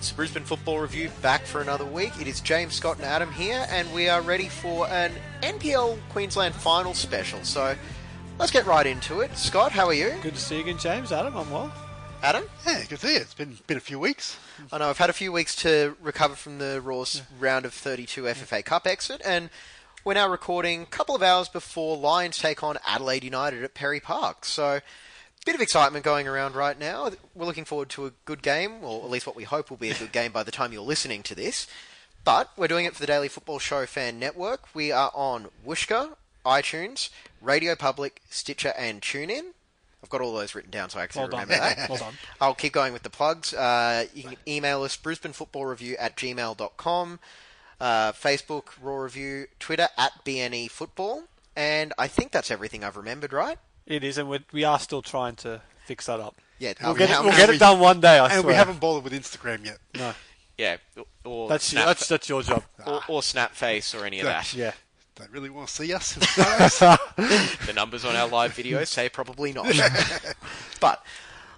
It's the Brisbane Football Review back for another week. It is James, Scott, and Adam here, and we are ready for an NPL Queensland final special. So let's get right into it. Scott, how are you? Good to see you again, James. Adam, I'm well. Adam? Yeah, good to see you. It's been been a few weeks. I know I've had a few weeks to recover from the Roar's round of 32 FFA Cup exit, and we're now recording a couple of hours before Lions take on Adelaide United at Perry Park. So, bit of excitement going around right now. We're looking forward to a good game, or at least what we hope will be a good game by the time you're listening to this. But we're doing it for the Daily Football Show Fan Network. We are on Whooshkaa, iTunes, Radio Public, Stitcher, and TuneIn. I've got all those written down so I actually Well done. remember that. Well done. I'll keep going with the plugs. Uh, you can email us brisbanefootballreview at gmail.com, uh, Facebook, Raw Review, Twitter at BNE Football. And I think that's everything I've remembered, right? It is, and we're, we are still trying to fix that up. Yeah, We'll we get, it, we'll get we- it done one day, I and swear. we haven't bothered with Instagram yet. No, yeah, or that's, Snap, that's, that's your job. or, ah. or Snapface or any of that. Yeah. Don't really want to see us. The numbers on our live videos say probably not. but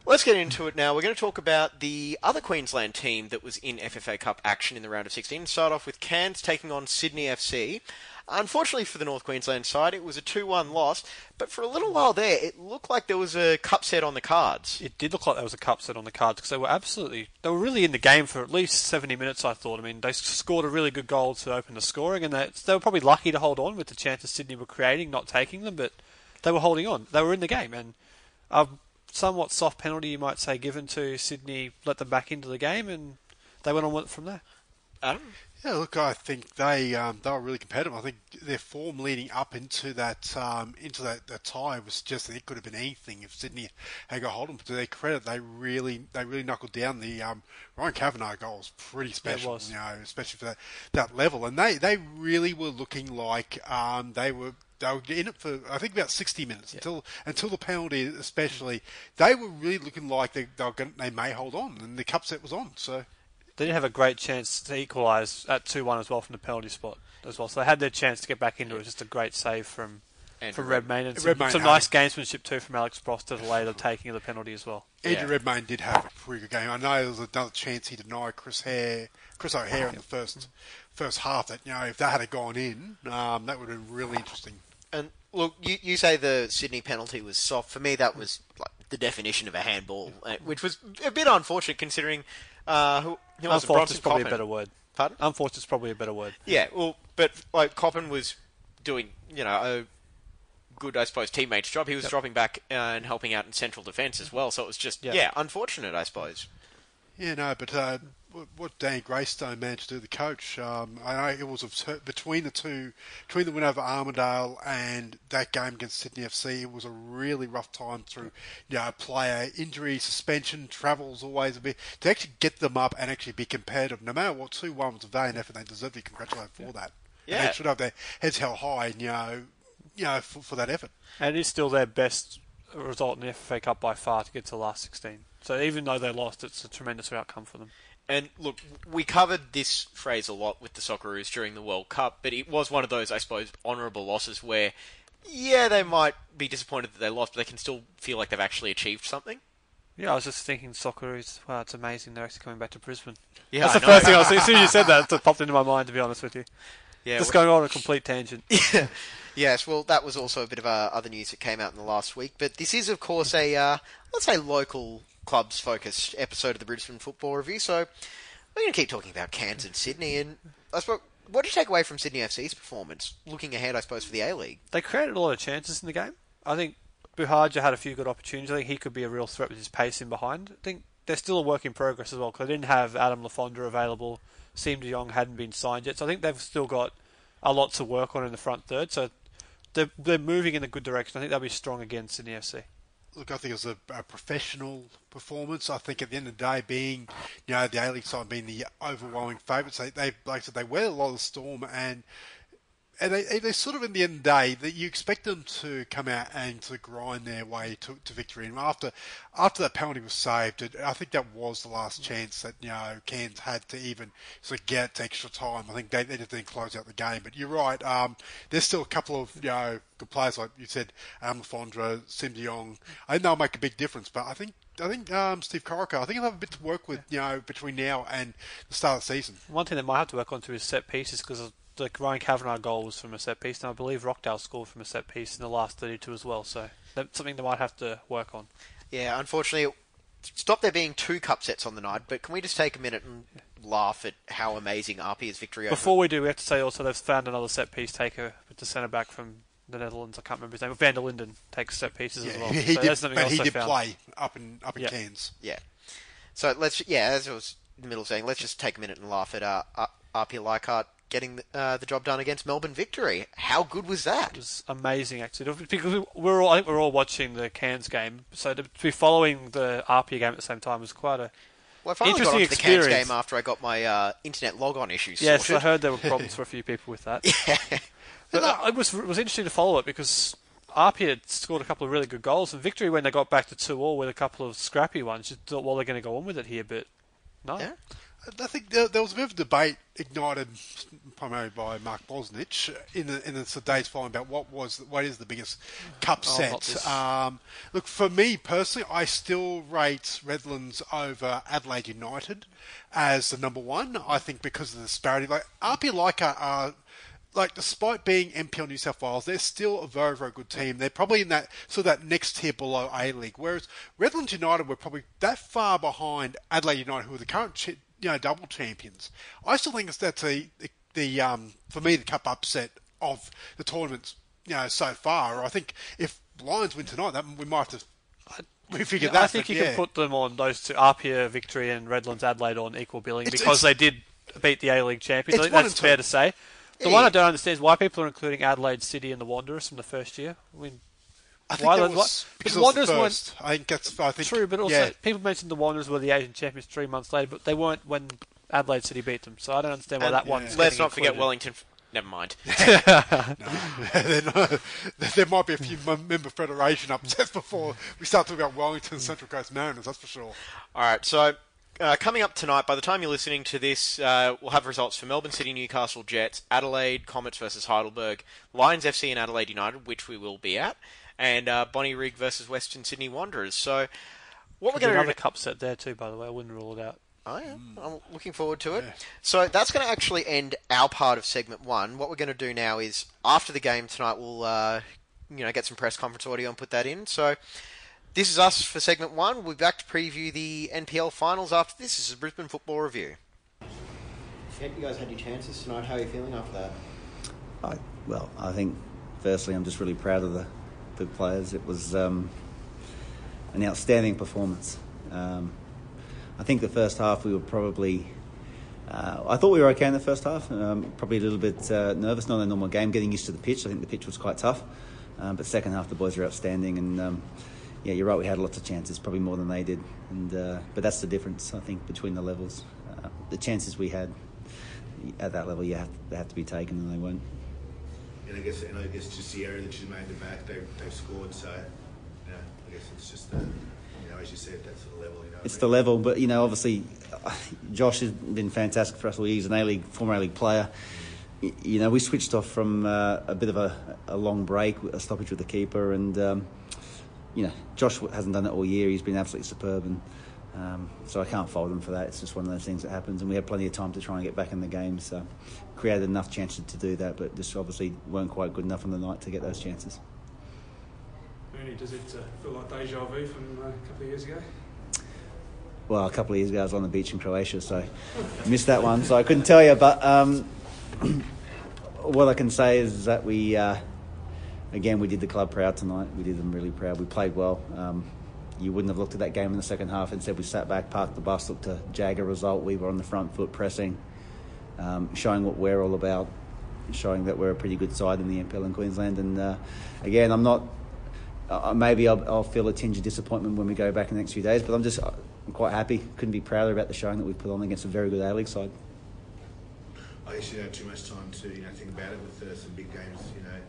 let's get into it now. We're going to talk about the other Queensland team that was in FFA Cup action in the round of 16. Start off with Cairns taking on Sydney FC. Unfortunately for the North Queensland side, it was a 2 1 loss, but for a little while there, it looked like there was a cup set on the cards. It did look like there was a cup set on the cards because they were absolutely, they were really in the game for at least 70 minutes, I thought. I mean, they scored a really good goal to open the scoring, and they, they were probably lucky to hold on with the chances Sydney were creating, not taking them, but they were holding on. They were in the game, and a somewhat soft penalty, you might say, given to Sydney, let them back into the game, and they went on with it from there. Adam? Yeah, look, I think they um, they were really competitive. I think their form leading up into that um, into that, that tie was just that it could have been anything if Sydney had got hold of them. To their credit, they really they really knuckled down. The um, Ryan Kavanagh goal was pretty special, was. you know, especially for that, that level. And they, they really were looking like um, they were they were in it for I think about 60 minutes until until the penalty, especially. They were really looking like they they, going, they may hold on, and the cup set was on. So They did have a great chance to equalise at 2 1 as well from the penalty spot as well. So they had their chance to get back into it. it was Just a great save from And from Redmayne and some, Redmayne some had nice it. gamesmanship too from Alex Brosque to delay the taking of the penalty as well. Andrew Yeah. Redmayne did have a pretty good game. I know there was another chance he denied Chris Hare, Chris O'Hare in the first first half. That you know if that had gone in, um, that would have been really interesting. And look, you, you say the Sydney penalty was soft. For me, that was like the definition of a handball, uh, which was a bit unfortunate considering uh, who, who was? Unfortunate is probably a better word. Pardon? Unfortunate is probably a better word. Yeah, well, but like Coppin was doing, you know, a good, I suppose, teammate's job. He was dropping back and helping out in central defence as well. So it was just, yeah, Yeah. unfortunate, I suppose. Yeah, no, but uh, what- what Dan Greystone managed to do, the coach, um, I know it was a t- between the two, between the win over Armadale and that game against Sydney FC, it was a really rough time through, you know, player injury, suspension, travels always a bit to actually get them up and actually be competitive. No matter what, two one was a valiant effort. They deserve to be congratulated for that. And Yeah. they should have their heads held high, you know, you know, for, for that effort. And it is still their best result in the FFA Cup by far to get to the last 16. So even though they lost, it's a tremendous outcome for them. And look, we covered this phrase a lot with the Socceroos during the World Cup, but it was one of those, I suppose, honourable losses where, yeah, they might be disappointed that they lost, but they can still feel like they've actually achieved something. Yeah, I was just thinking soccer is, wow, it's amazing they're actually coming back to Brisbane. Yeah, That's I the know. first thing I was As soon as you said that, it popped into my mind, to be honest with you. Yeah, Just well- going on a complete tangent. Yes, well, that was also a bit of uh, other news that came out in the last week. But this is, of course, a uh, let's say local clubs focused episode of the Brisbane Football Review. So we're going to keep talking about Cairns and Sydney. And I suppose, what do you take away from Sydney FC's performance? Looking ahead, I suppose, for the A League. They created a lot of chances in the game. I think Buhagiar had a few good opportunities. I think he could be a real threat with his pace in behind. I think they're still a work in progress as well because they didn't have Adam Le Fondre available. Siem de Jong hadn't been signed yet, so I think they've still got a lot to work on in the front third. So they're, they're moving in a good direction. I think they'll be strong against Sydney FC. Look, I think it was a, a professional performance. I think at the end of the day, being you know the A League side being the overwhelming favourites, they, they like I said they weathered a lot of storm and and they, they sort of in the end of the day that you expect them to come out and to grind their way to, to victory. And after after that penalty was saved, it, I think that was the last chance that you know Cairns had to even sort of get extra time. I think they, they didn't close out the game. But you're right. Um, there's still a couple of you know good players like you said, Adam Lafondra, Siem De Jong. I think they'll make a big difference. But I think I think um, Steve Corica, I think he'll have a bit to work with, you know, between now and the start of the season. One thing they might have to work on too is set pieces because the Ryan Kavanagh goal was from a set piece, and I believe Rockdale scored from a set piece in the last 32 as well. So that's something they might have to work on. Yeah, unfortunately, stop there being two cup sets on the night. But can we just take a minute and laugh at how amazing APIA's victory over Before we do, we have to say also they've found another set piece taker with the centre back from the Netherlands. I can't remember his name. Van der Linden takes set pieces as Yeah, well. he so did, that's something but he did found. play up in up in Yeah. Cairns. Yeah. So let's yeah, as I was in the middle of saying, let's just take a minute and laugh at uh, uh, APIA Leichhardt getting uh, the job done against Melbourne Victory. How good was that? It was amazing actually because we're all I think we're all watching the Cairns game, so to be following the APIA game at the same time was quite a Well, I finally got Interesting onto the Cairns game after I got my uh, internet log-on issues yes. I heard there were problems for a few people with that. yeah. But uh, it was it was interesting to follow it because APIA had scored a couple of really good goals and victory when they got back to two all with a couple of scrappy ones. You thought, well, they're going to go on with it here, but no. Yeah. I think there, there was a bit of a debate ignited primarily by Mark Bosnich in the in the days following about what was what is the biggest cup Oh, set. Um, look, for me personally, I still rate Redlands over Adelaide United as the number one. I think because of the disparity, like APIA Leichhardt. Like, despite being NPL New South Wales, they're still a very, very good team. They're probably in that sort of that next tier below A League. Whereas Redlands United were probably that far behind Adelaide United, who are the current you know double champions. I still think it's that's the the, the um for me the cup upset of the tournaments You know, so far. I think if Lions win tonight, that we might have to refigure that. I think but you yeah. can put them on those two APIA Victory and Redlands Adelaide on equal billing It's- because it's- they did beat the A League champions. I think that's fair to say. The Yeah. one I don't understand is why people are including Adelaide City and the Wanderers from the first year. I mean, I think why that was because the it was the Wanderers weren't- first. I think that's. I think True, but also yeah. people mentioned the Wanderers were the Asian champions three months later, but they weren't when Adelaide City beat them. So I don't understand why And that one's. Let's getting not forget. Wellington. Never mind. They're not- there might be a few member federation upsets before we start talking about Wellington Central Coast Mariners. That's for sure. All right, so uh, coming up tonight, by the time you're listening to this, uh, we'll have results for Melbourne City, Newcastle Jets, Adelaide Comets versus Heidelberg, Lions FC and Adelaide United, which we will be at, and uh, Bonnyrigg versus Western Sydney Wanderers. So, what we're going to another cup set there too, by the way. I wouldn't rule it out. Oh, yeah. I'm looking forward to it. So that's going to actually end our part of segment one. What we're going to do now is after the game tonight, we'll uh, you know get some press conference audio and put that in. So this is us for segment one. We'll be back to preview the NPL finals after this. This is Brisbane Football Review. You guys had your chances tonight. How are you feeling after that? I, well, I think firstly, I'm just really proud of the, players. It was um, an outstanding performance. Um, I think the first half we were probably. Uh, I thought we were okay in the first half. Um, probably a little bit uh, nervous, not a normal game, getting used to the pitch. I think the pitch was quite tough. Um, but second half, the boys were outstanding, and um, yeah, you're right. We had lots of chances, probably more than they did. And uh, but that's the difference, I think, between the levels. Uh, the chances we had at that level, you have, they have to be taken, and they weren't. And I guess, and I guess just the error that you made in the back, they they've scored. So, you know, I guess it's just the, you know, as you said, that's the level. You know, It's the level, but you know, obviously, Josh has been fantastic for us. all year. He's an A League, former A League player. You know, we switched off from uh, a bit of a, a long break, a stoppage with the keeper, and um, you know, Josh hasn't done it all year. He's been absolutely superb, and um, so I can't fault them for that. It's just one of those things that happens, and we had plenty of time to try and get back in the game. So, created enough chances to do that, but just obviously weren't quite good enough on the night to get those chances. Mooney, does it uh, feel like deja vu from uh, a couple of years ago? well, a couple of years ago, I was on the beach in Croatia, so missed that one. So I couldn't tell you, but um, what I can say is that we, uh, again, we did the club proud tonight. We did them really proud. We played well. Um, you wouldn't have looked at that game in the second half. Instead, we sat back, parked the bus, looked to jag a result. We were on the front foot, pressing, um, showing what we're all about. showing that we're a pretty good side in the NPL in Queensland. And uh, again, I'm not. Uh, maybe I'll, I'll feel a tinge of disappointment when we go back in the next few days, but I'm just I'm quite happy. Couldn't be prouder about the showing that we put on against a very good A League side. I guess you don't have too much time to you know think about it with uh, some big games you know uh.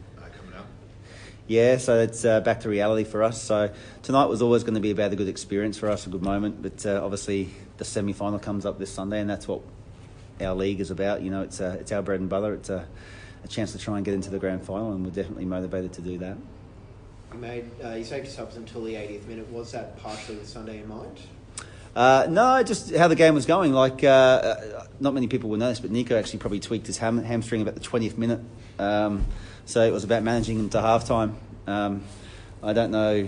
Yeah, so it's uh, back to reality for us. So tonight was always going to be about a good experience for us, a good moment. But uh, obviously, the semi final comes up this Sunday, and that's what our league is about. You know, it's uh, it's our bread and butter. It's a, a chance to try and get into the grand final, and we're definitely motivated to do that. You made uh, you saved subs until the 80th minute. Was that partially with Sunday in mind? Uh, no, just how the game was going. Like, uh, uh, not many people will this, but Nico actually probably tweaked his ham- hamstring about the 20th minute. Um, so it was about managing him to halftime. Um, I don't know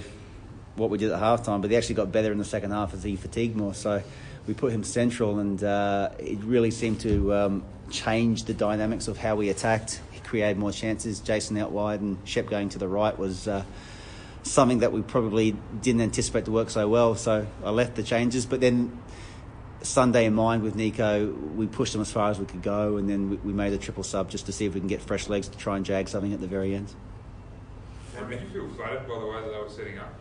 what we did at halftime, but he actually got better in the second half as he fatigued more. So we put him central, and uh, it really seemed to um, change the dynamics of how we attacked. He created more chances. Jason out wide and Shep going to the right was uh, something that we probably didn't anticipate to work so well. So I left the changes, but then Sunday in mind with Nico, we pushed him as far as we could go, and then we, we made a triple sub just to see if we can get fresh legs to try and jag something at the very end. And did you feel flattered by the way that they were setting up?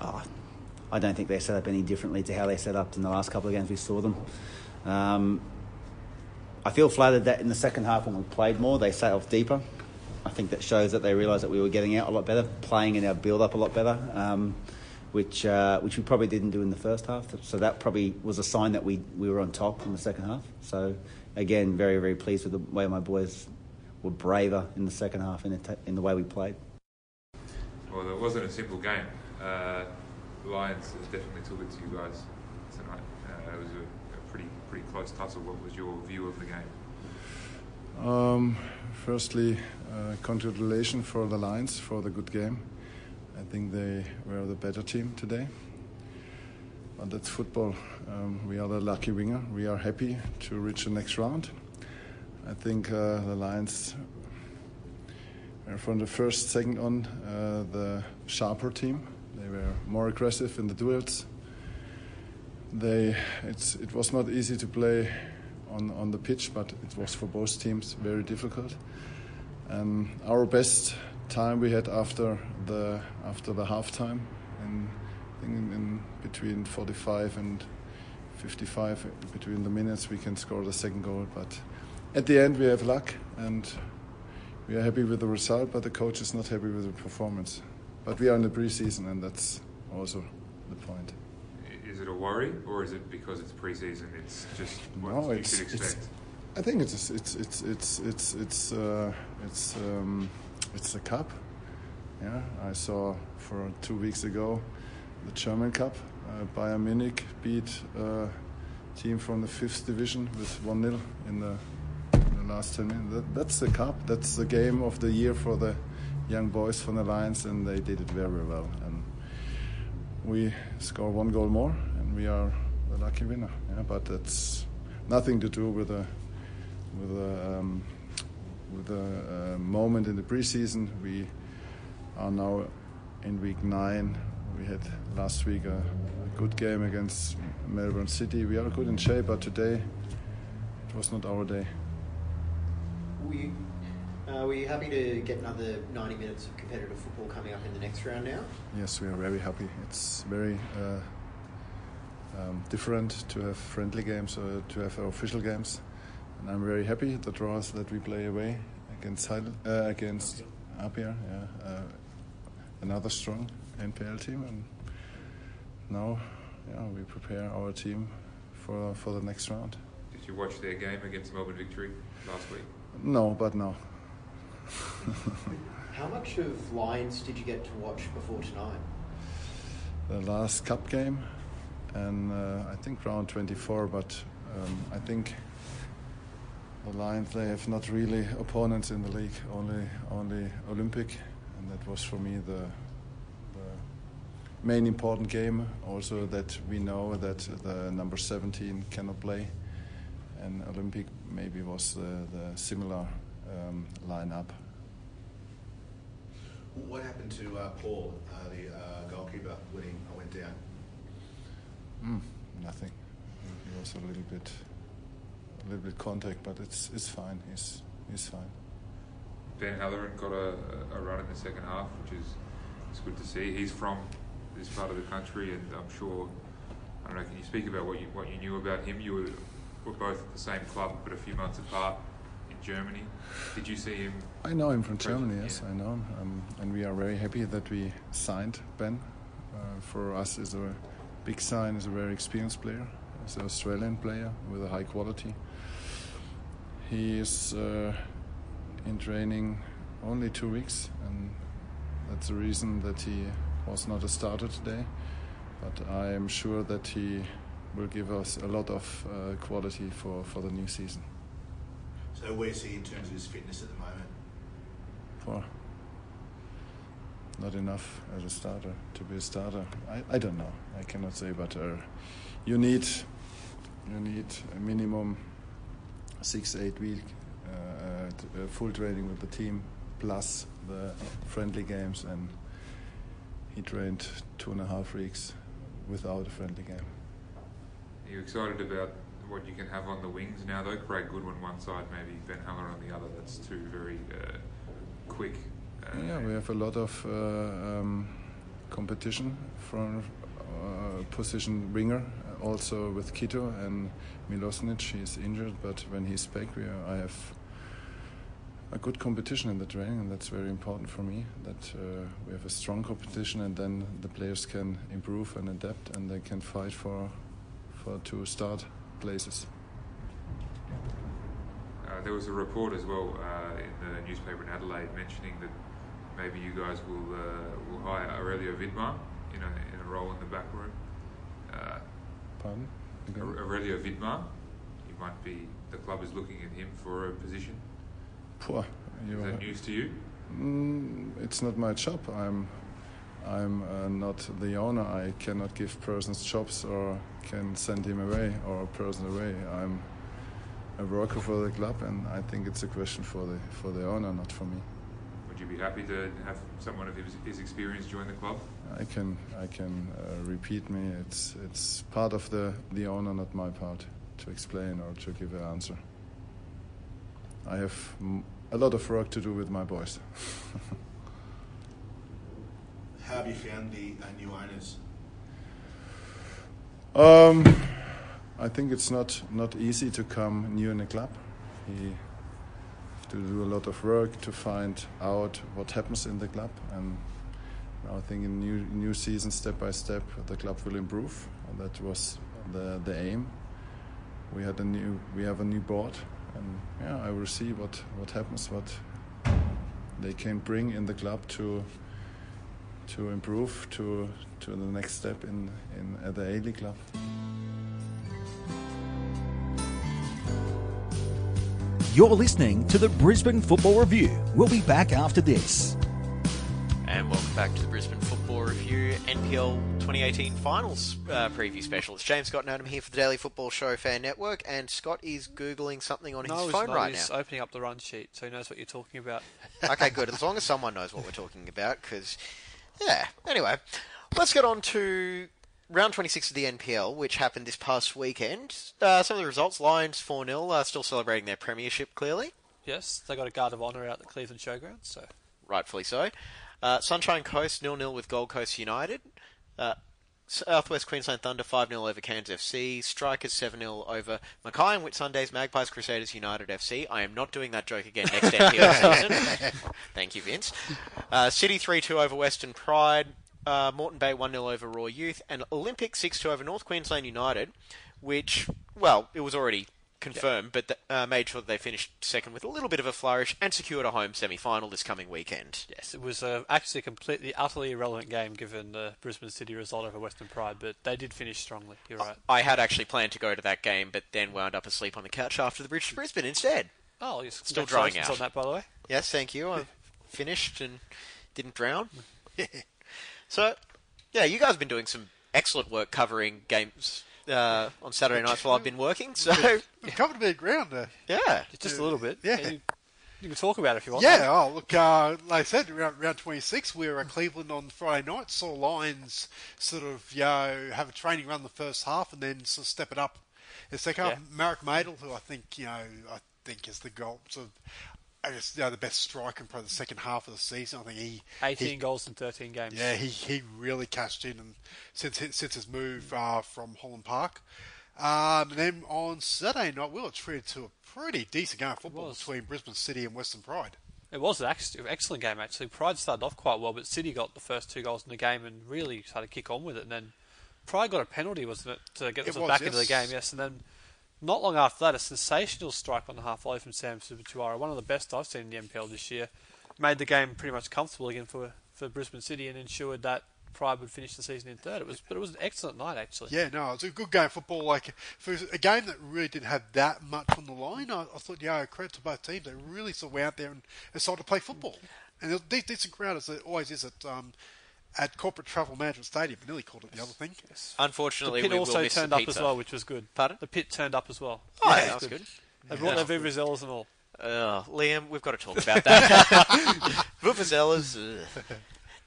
Oh, I don't think they set up any differently to how they set up in the last couple of games we saw them. Um, I feel flattered that in the second half when we played more, they sat off deeper. I think that shows that they realised that we were getting out a lot better, playing in our build up a lot better, um, which uh, which we probably didn't do in the first half. So that probably was a sign that we, we were on top in the second half. So again, very very pleased with the way my boys were braver in the second half in the, in the way we played. Well, it wasn't a simple game. Uh, Lions definitely took it to you guys tonight. Uh, it was a, a pretty pretty close tussle. What was your view of the game? Um, firstly, congratulations for the Lions for the good game. I think they were the better team today. But that's football. Um, we are the lucky winner. We are happy to reach the next round. I think uh, the Lions were from the first second on uh, the sharper team. They were more aggressive in the duels. They, it was not easy to play on, on the pitch, but it was for both teams very difficult. Um, our best time we had after the after the halftime, think in, in between 45 and 55, between the minutes, we can score the second goal. But at the end, we have luck, and we are happy with the result. But the coach is not happy with the performance. But we are in the preseason, and that's also the point. Is it a worry, or is it because it's preseason? It's just what No, you it's- should it's- expect. I think it's it's it's it's it's it's uh, it's um, it's a cup. Yeah, I saw for two weeks ago the German Cup. Uh, Bayern Munich beat a team from the fifth division with one 0 in the, in the last ten minutes. That, that's the cup. That's the game of the year for the young boys from the Lions, and they did it very well. And we score one goal more, and we are the lucky winner. Yeah, but that's nothing to do with the with a um, with a uh, moment in the preseason. We are now in week nine. We had last week a, a good game against Melbourne City. We are good in shape, but today it was not our day. Were you, uh, were you happy to get another 90 minutes of competitive football coming up in the next round now? Yes, we are very happy. It's very uh, um, different to have friendly games or to have official games, and I'm very happy the draws that we play away against Heidel, uh, against Apia, yeah, uh, another strong NPL team, and now, yeah, we prepare our team for for the next round. Did you watch their game against Melbourne Victory last week? No, but no. How much of Lions did you get to watch before tonight? the last cup game, and uh, I think round 24. But um, I think the Lions they have not really opponents in the league, only only Olympic, and that was for me the the main important game. Also that we know that the number 17 cannot play, and Olympic maybe was the, the similar um, lineup. What happened to uh, Paul, uh, the uh, goalkeeper, when he went down? Mm, nothing. He was a little bit, a little bit contact, but it's it's fine. He's he's fine. Ben Halloran got a, a run in the second half, which is it's good to see. He's from this part of the country, and I'm sure. I don't know. Can you speak about what you what you knew about him? You were, were both at the same club, but a few months apart in Germany. Did you see him? I know him from Germany. Yes, yeah. I know him, um, and we are very happy that we signed Ben. Uh, for us, is a big sign. Is a very experienced player. He's an Australian player with a high quality. He is uh, in training only two weeks, and that's the reason that he was not a starter today. But I am sure that he will give us a lot of uh, quality for, for the new season. So where's he in terms of his fitness at the moment? for not enough as a starter to be a starter. I, I don't know. I cannot say, but uh, you need you need a minimum six eight week uh, uh, t- uh, full training with the team plus the friendly games, and he trained two and a half weeks without a friendly game. Are you excited about what you can have on the wings now, though? Craig Goodwin one side, maybe Ben Halloran on the other. That's two very uh, quick. Uh, Yeah, we have a lot of uh, um, competition from uh, position winger, also with Kitto and Mileusnic. He's injured, but when he's back, we are, I have a good competition in the training, and that's very important for me. That uh, we have a strong competition, and then the players can improve and adapt, and they can fight for for to start places. Uh, there was a report as well uh, in the newspaper in Adelaide mentioning that maybe you guys will uh, will hire Aurelio Vidmar in a, in a role in the back room. Pardon? Aurelio Vidmar, you might be. The club is looking at him for a position. Poor. Is that news to you? Mm, it's not my job. I'm I'm uh, not the owner. I cannot give persons jobs or can send him away or a person away. I'm a worker for the club, and I think it's a question for the for the owner, not for me. Would you be happy to have someone of his, his experience join the club? I can I can uh, repeat me. It's it's part of the the owner, not my part, to explain or to give an answer. I have a lot of work to do with my boys. Have you found the uh, new owners? Um, I think it's not not easy to come new in a club. He have to do a lot of work to find out what happens in the club, and I think in new new season, step by step, the club will improve. That was the the aim. We had a new we have a new board, and yeah, I will see what what happens, what they can bring in the club to to improve to to the next step in in at the A League club. You're listening to the Brisbane Football Review. We'll be back after this. And welcome back to the Brisbane Football Review NPL 2018 Finals uh, preview special. It's James Scott and Adam here for the Daily Football Show Fan Network, and Scott is googling something on No, his phone not. right He's now. opening up the run sheet, so he knows what you're talking about. okay, good. As long as someone knows what we're talking about, because yeah. Anyway, let's get on to round 26 of the NPL, which happened this past weekend. Uh, some of the results: Lions 4 0, uh, still celebrating their premiership. Clearly, Yes, they got a guard of honour out at the Cleveland Showgrounds, so rightfully so. Uh, Sunshine Coast 0 0 with Gold Coast United. Uh, Southwest Queensland Thunder 5 0 over Cairns FC. Strikers 7 0 over Mackay and Whitsundays Magpies Crusaders United FC. I am not doing that joke again next NPL season. Thank you, Vince. Uh, City 3 2 over Western Pride. Uh, Moreton Bay 1 0 over Roar Youth. And Olympic 6 2 over North Queensland United, which, well, it was already confirmed, but th- uh, made sure that they finished second with a little bit of a flourish and secured a home semi final this coming weekend. yes, it was uh, actually a completely, utterly irrelevant game given the Brisbane City result over Western Pride, but they did finish strongly. You're right. I had actually planned to go to that game, but then wound up asleep on the couch after the bridge to Brisbane instead. Oh, yes, Still drying out. on that, by the way. Yes, thank you. I finished and didn't drown. so, yeah, you guys have been doing some excellent work covering games uh, on Saturday nights while I've been working. So, We've covered a bit of ground there. yeah, Just a little bit. Yeah. You, you can talk about it if you want. Yeah, oh, look, uh, like I said, round, round 26, we were at Cleveland on Friday night, saw Lions sort of, you know, have a training run the first half and then sort of step it up the second half. Yeah. Marek Madel, who I think you know, I think is the goal, sort of, I guess you know, the best striker in probably the second half of the season. I think he 18 he, goals in 13 games. yeah, he, he really cashed in and since his- since his move uh, from Holland Park. Um, and then on Saturday night, we were treated to a pretty decent game of football between Brisbane City and Western Pride. It was an excellent game actually. Pride started off quite well, but City got the first two goals in the game and really started to kick on with it. And then Pride got a penalty, wasn't it, to get It was, back into the game? Yes, and then not long after that, a sensational strike on the half volley from Sam Subatuara, one of the best I've seen in the NPL this year, made the game pretty much comfortable again for for Brisbane City and ensured that Pride would finish the season in third. It was, but it was an excellent night actually. Yeah, no, it was a good game of football. Like for a game that really didn't have that much on the line, I, I thought, yeah, credit to both teams. They really sort of went out there and decided to play football. And a decent crowd, as there always is at um, at Corporate Travel Management Stadium. I nearly called it the other thing. Yes. Unfortunately, The pit we also will miss turned the up as well, which was good. Pardon? The pit turned up as well. Oh, yeah, it that's good. They brought their Vivazellas and all. Uh, Liam, we've got to talk about that. Vuvuzelas, ugh.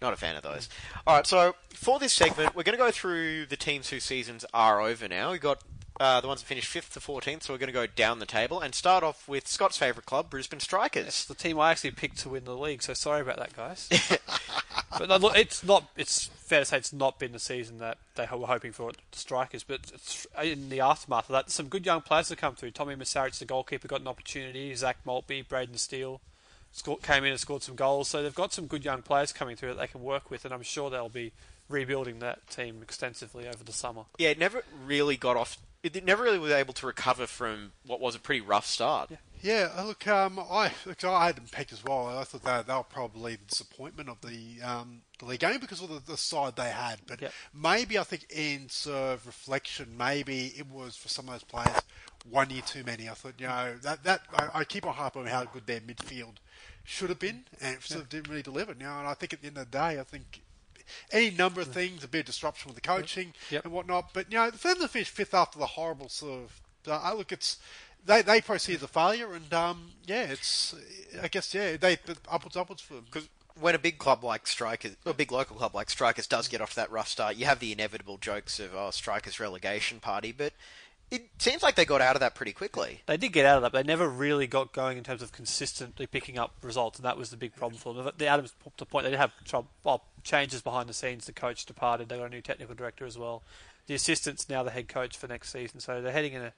not a fan of those. All right, so for this segment, we're going to go through the teams whose seasons are over now. We've got uh, the ones that finished fifth to fourteenth, so we're going to go down the table and start off with Scott's favourite club, Brisbane Strikers. It's the team I actually picked to win the league, so sorry about that, guys. but no, look, it's not. It's fair to say it's not been the season that they were hoping for at Strikers. But it's, in the aftermath of that, some good young players have come through. Tommy Masaric, the goalkeeper, got an opportunity. Zach Maltby, Braden Steele, scored, came in and scored some goals. So they've got some good young players coming through that they can work with, and I'm sure they'll be rebuilding that team extensively over the summer. Yeah, it never really got off. It never really was able to recover from what was a pretty rough start. Yeah, uh, look, um, I look, I had them pegged as well. I thought they, they were probably the disappointment of the um, the league game because of the, the side they had. But Yep. maybe I think in sort of reflection, maybe it was for some of those players one year too many. I thought, you know, that that I, I keep on harping on how good their midfield should have been, and it sort of didn't really deliver. Now, and I think at the end of the day, I think any number of things, a bit of disruption with the coaching Yep. and whatnot. But you know, for them to finish fifth after the horrible sort of, uh, I look, it's they they probably see it as a failure, and um, yeah, it's I guess yeah, they but upwards upwards for them. Because when a big club like Strikers, a big local club like Strikers does get off that rough start, you have the inevitable jokes of oh, Strikers relegation party, but it seems like they got out of that pretty quickly. They did get out of that, but they never really got going in terms of consistently picking up results, and that was the big problem for them. The Adams popped to point, they did have trouble, well, changes behind the scenes. The coach departed. They got a new technical director as well. The assistant's now the head coach for next season, so they're heading in a.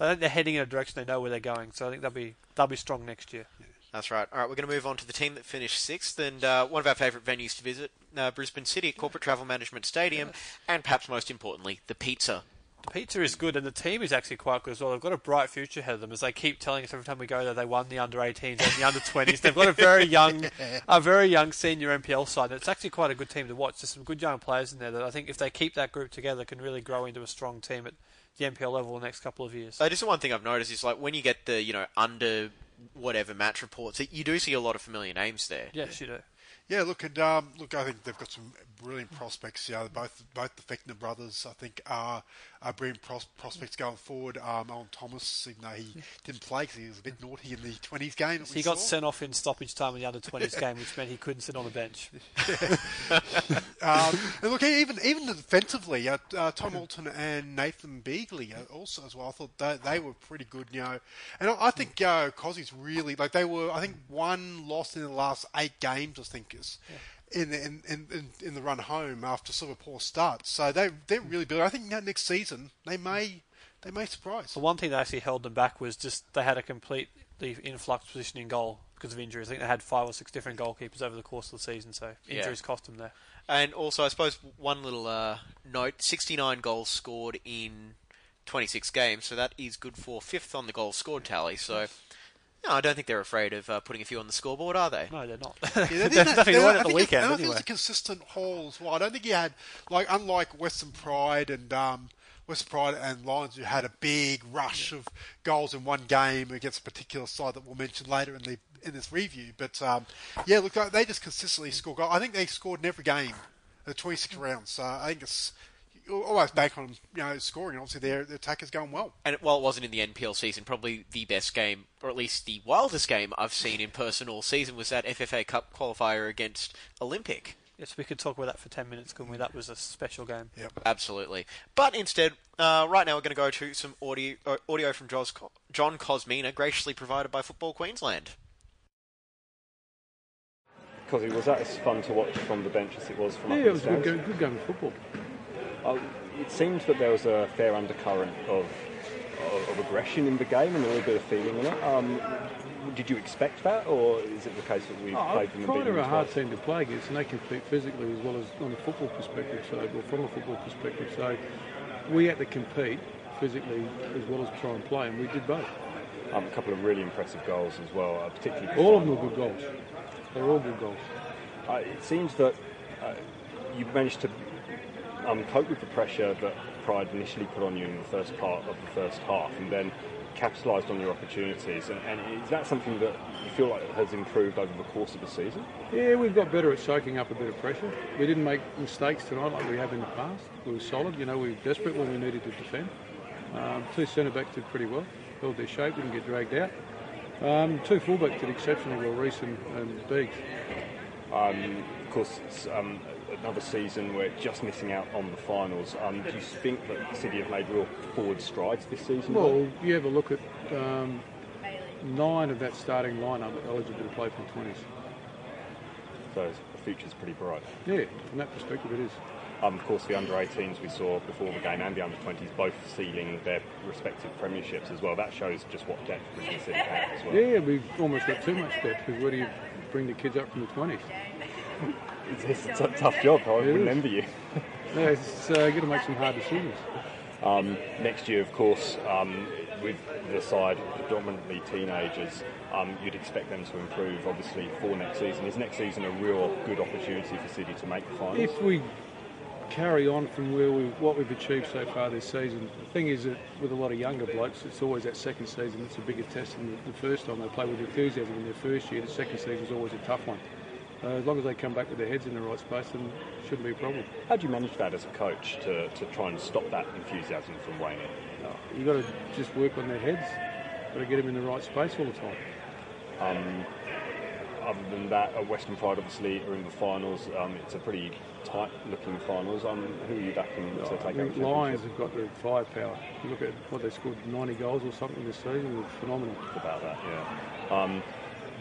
I think they're heading in a direction they know where they're going, so I think they'll be they'll be strong next year. That's right. All right, we're going to move on to the team that finished sixth and uh, one of our favourite venues to visit, uh, Brisbane City at Corporate Travel Management Stadium, and perhaps most importantly, the pizza. The pizza is good, and the team is actually quite good as well. They've got a bright future ahead of them, as they keep telling us every time we go there. They won the under 18s and the under 20s. They've got a very young, a very young senior NPL side. And it's actually quite a good team to watch. There's some good young players in there that I think, if they keep that group together, can really grow into a strong team at the NPL level in the next couple of years. Uh, just one thing I've noticed is like when you get the you know under whatever match reports, you do see a lot of familiar names there. yes, you do. Yeah, look, and um, look, I think they've got some brilliant prospects. You know, both both the Fechner brothers, I think, are, are brilliant pros- prospects going forward. Um, Owen Thomas, even though he didn't play because he was a bit naughty in the twenties game. He got saw. sent off in stoppage time in the under 20s game, which meant he couldn't sit on the bench. um, and look, even even defensively, uh, uh, Tom Alton and Nathan Beagley also as well. I thought they, they were pretty good, you know. And I, I think uh, Cozzy's really like they were. I think one loss in the last eight games. I think is. In, the- in, in, in, in the run home after sort of a poor start, so they they're really building. I think now next season they may they may surprise. The one thing that actually held them back was just they had a completely influx position in goal because of injuries. I think they had five or six different goalkeepers over the course of the season, so Yeah. injuries cost them there. And also, I suppose one little uh, note: sixty-nine goals scored in twenty-six games, so that is good for fifth on the goals scored tally. So. No, I don't think they're afraid of uh, putting a few on the scoreboard, are they? No, they're not. Yeah, they they did that- definitely they- weren't I at the think it- weekend I think it was a consistent haul as well. I don't think you had like unlike Western Pride and um, Western Pride and Lions, who had a big rush of goals in one game against a particular side that we'll mention later in the in this review. But um, yeah, look, they just consistently score goals. I think they scored in every game, the 26 rounds. So I think it's almost back on you know scoring. Obviously, their, their attack is going well. And while it wasn't in the NPL season, probably the best game, or at least the wildest game I've seen in person all season was that FFA Cup qualifier against Olympic. Yes, we could talk about that for 10 minutes, couldn't we? That was a special game. Yep. Absolutely. But instead, uh, right now we're going to go to some audio, uh, audio from Jos- John Cosmina, graciously provided by Football Queensland. Because was that as fun to watch from the bench as it was from Yeah, up it was the a good, stands? game- good game of football. Uh, it seemed that there was a fair undercurrent of, of, of aggression in the game and a little bit of feeling in it. Um, did you expect that, or is it the case that we Oh, played them Pride are a hard team to play against, and they compete physically as well as on a football perspective. So, or from a football perspective, so we had to compete physically as well as try and play, and we did both. Um, a couple of really impressive goals as well, uh, particularly. All of them were good goals. They're all good goals. Uh, it seems that uh, you managed to um, cope with the pressure that Pride initially put on you in the first part of the first half, and then capitalised on your opportunities. And, and is that something that you feel like has improved over the course of the season? Yeah, we've got better at soaking up a bit of pressure. We didn't make mistakes tonight like we have in the past. We were solid. You know, we were desperate when we needed to defend. Um, two centre backs did pretty well, held their shape, didn't get dragged out. Um, two fullbacks did exceptionally well, Reese and, and Beeks. Um, of course, um, another season we're just missing out on the finals. Um, do you think that City have made real forward strides this season? Well, you have a look at um, nine of that starting lineup are eligible to play from 20s. so the future's pretty bright. Yeah, from that perspective, it is. Um, of course, the under 18s we saw before the game and the under 20s both sealing their respective premierships as well. That shows just what depth Brisbane City have as well. Yeah, we've almost got too much depth because where do you bring the kids up from the 20s? It's, it's a t- tough job. I It wouldn't is. you. Yeah, it's uh, got to make some hard decisions. Um, next year, of course, um, with the side predominantly teenagers, um, you'd expect them to improve, obviously, for next season. Is next season a real good opportunity for City to make the finals? If we carry on from where we what we've achieved so far this season, the thing is that with a lot of younger blokes, it's always that second season that's a bigger test than the, the first time they play with enthusiasm in their first year. The second season is always a tough one. Uh, as long as they come back with their heads in the right space, then it shouldn't be a problem. How do you manage that as a coach to, to try and stop that enthusiasm from waning? You've got to just work on their heads. Got to get them in the right space all the time. Um, other than that, uh, Western Pride obviously are in the finals. Um, it's a pretty tight-looking finals. Um, who are you backing to I take out the think Lions have got the firepower. You look at what they scored 90 goals or something this season. It's phenomenal. About that, yeah. Um,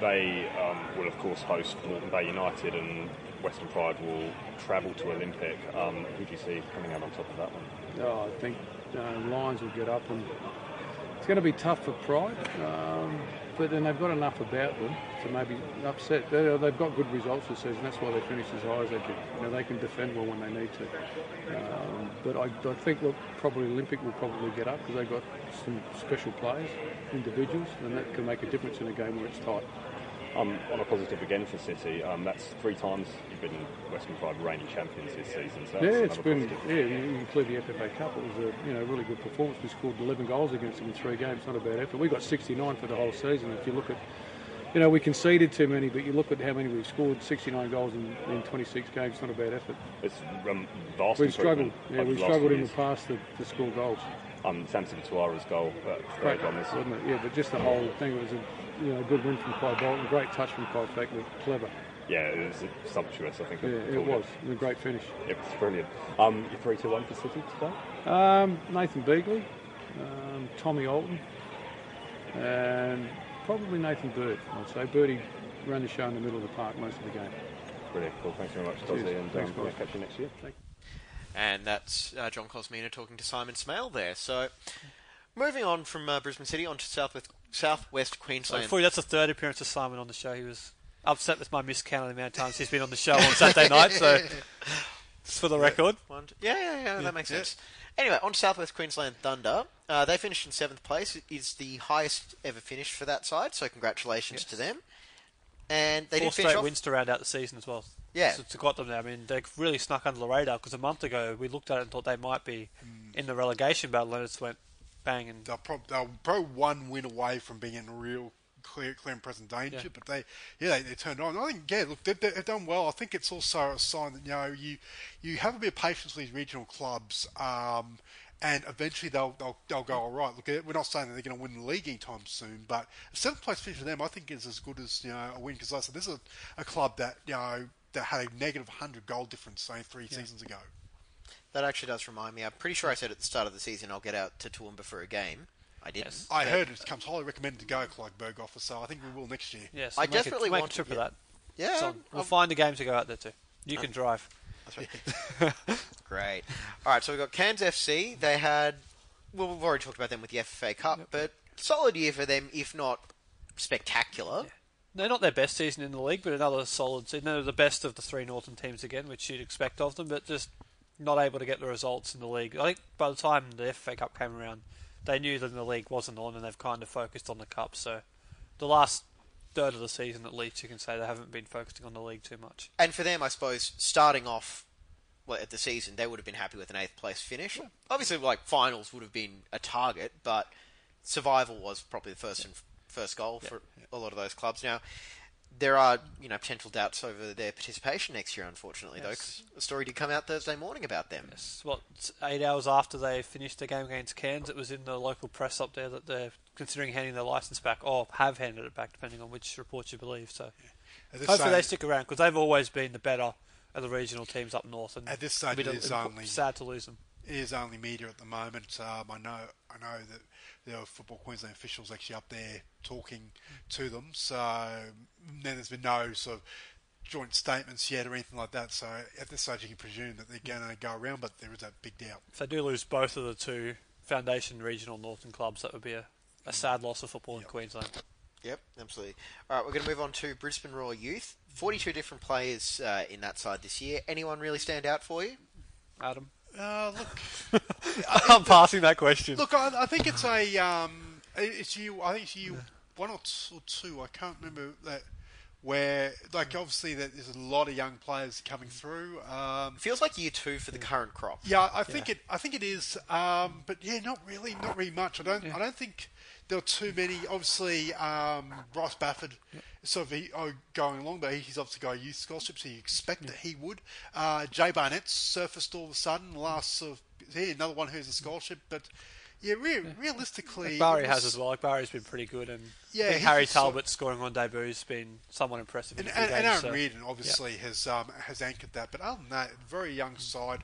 they um, will, of course, host Moreton Bay United, and Western Pride will travel to Olympic. Um, who do you see coming out on top of that one? Oh, I think uh, Lions will get up, and it's going to be tough for Pride. Um, but then they've got enough about them to maybe upset. They, they've got good results this season. That's why they finished as high as they did. You know, they can defend well when they need to. Um, but I, I think look, probably Olympic will probably get up because they've got some special players, individuals, and that can make a difference in a game where it's tight. Um, on a positive again for City, um, that's three times you've been Western Pride reigning champions this season. So yeah, it's been positive. yeah. You include the FFA Cup. It was a you know really good performance. We scored 11 goals against them in three games. Not a bad effort. We got 69 for the whole season. If you look at you know we conceded too many, but you look at how many we've scored. 69 goals in, in 26 games. Not a bad effort. It's um, vast We've struggled. Yeah, we've struggled in the past to, to score goals. Um, Samson Tuara's goal, uh, Great, great on this. Yeah, but just the whole thing was a you know good win from Kai Bolton. Great touch from Kai Fackley. Clever. Yeah, it was sumptuous. I think. Yeah, I it was. It a great finish. It was brilliant. Um, your three, two, one for City today. Um, Nathan Beagley, um, Tommy Alton, and probably Nathan Bird, I'd say. Birdie ran the show in the middle of the park most of the game. Brilliant. Well, thanks very much, Cheers. Dozzy, and Thanks, um, yeah, catch you next year. Thank you. And that's uh, John Cosmina talking to Simon Smale there. So, moving on from uh, Brisbane City onto Southwest, Southwest So Queensland. before that's the third appearance of Simon on the show. He was upset with my miscount of the amount of times he's been on the show on Saturday night. So, just for the record. One, two- yeah, yeah, yeah, that makes sense. Anyway, on to Southwest Queensland Thunder. Uh, they finished in seventh place. It is the highest ever finish for that side, so congratulations to them. And they Four did finish straight off. wins to round out the season as well. Yeah. So to got them there, I mean, they really snuck under the radar because a month ago we looked at it and thought they might be in the relegation battle, and it just went bang and They're, prob- they're probably one win away from being in real clear, clear and present danger. Yeah. But they, yeah, they, they turned on. I think, yeah, look, they, they've done well. I think it's also a sign that you know you you have a bit of patience with these regional clubs. Um, and eventually they'll, they'll they'll go all right. Look, we're not saying that they're going to win the league anytime soon, but a seventh place finish for them, I think, is as good as you know a win. Because I said, this is a, a club that you know that had a negative 100 goal difference, say, three seasons ago. That actually does remind me. I'm pretty sure I said at the start of the season I'll get out to Toowoomba for a game. I didn't. I heard it comes highly recommended to go, Clyde Berghoff, so I think we will next year. Yes, I make a- definitely make want a trip to- for that. Yeah, So we'll I'll- find a game to go out there to. You can drive. That's right. Great. All right, so we've got Cairns FC. They had, well, we've already talked about them with the FFA Cup, but solid year for them, if not spectacular. They're not their best season in the league, but another solid season. They're the best of the three Northern teams again, which you'd expect of them, but just not able to get the results in the league. I think by the time the FA Cup came around, they knew that the league wasn't on, and they've kind of focused on the cup. So the last third of the season, at least, you can say they haven't been focusing on the league too much. And for them, I suppose, starting off well, at the season, they would have been happy with an eighth place finish. Obviously, like finals would have been a target, but survival was probably the first and first goal for a lot of those clubs. Now, there are you know potential doubts over their participation next year, unfortunately, though. 'cause a story did come out Thursday morning about them. Yes, What eight hours after they finished the game against Cairns, it was in the local press up there that they're considering handing their license back, or have handed it back, depending on which report you believe. So At this hopefully they stick around because they've always been the better of the regional teams up north. And At this stage, it is only sad to lose them. It is only media at the moment. Um, I know, I know that there are football Queensland officials actually up there talking to them. So then there's been no sort of joint statements yet or anything like that. So at this stage, you can presume that they're going to go around, but there is that big doubt. If they do lose both of the two foundation regional northern clubs, that would be a, a sad loss of football in Queensland. Yep, absolutely. All right, we're going to move on to Brisbane Roar Youth. 42 different players uh, in that side this year. Anyone really stand out for you? Adam? Uh, look, I'm passing that question. Look, I, I think it's a um, it's you. I think it's you one or two, or two. I can't remember that. Where like obviously that there's a lot of young players coming through. Um, Feels like year two for the current crop. Yeah, I think it. I think it is. Um, but yeah, not really. Not really much. I don't. I don't think there are too many. Obviously, um, Bryce Bafford is sort of he, oh, going along, but he's obviously got a youth scholarship, so you expect that he would. Uh, Jay Barnett surfaced all of a sudden. Last sort of another one who's a scholarship, but. Yeah, re- realistically, Like Barry it has as well. Like Barry's been pretty good, and Yeah, I think Harry just sort- Talbot scoring on debut has been somewhat impressive. in And, a and, and Aaron so- Reardon obviously has um, has anchored that, but other than that, very young side,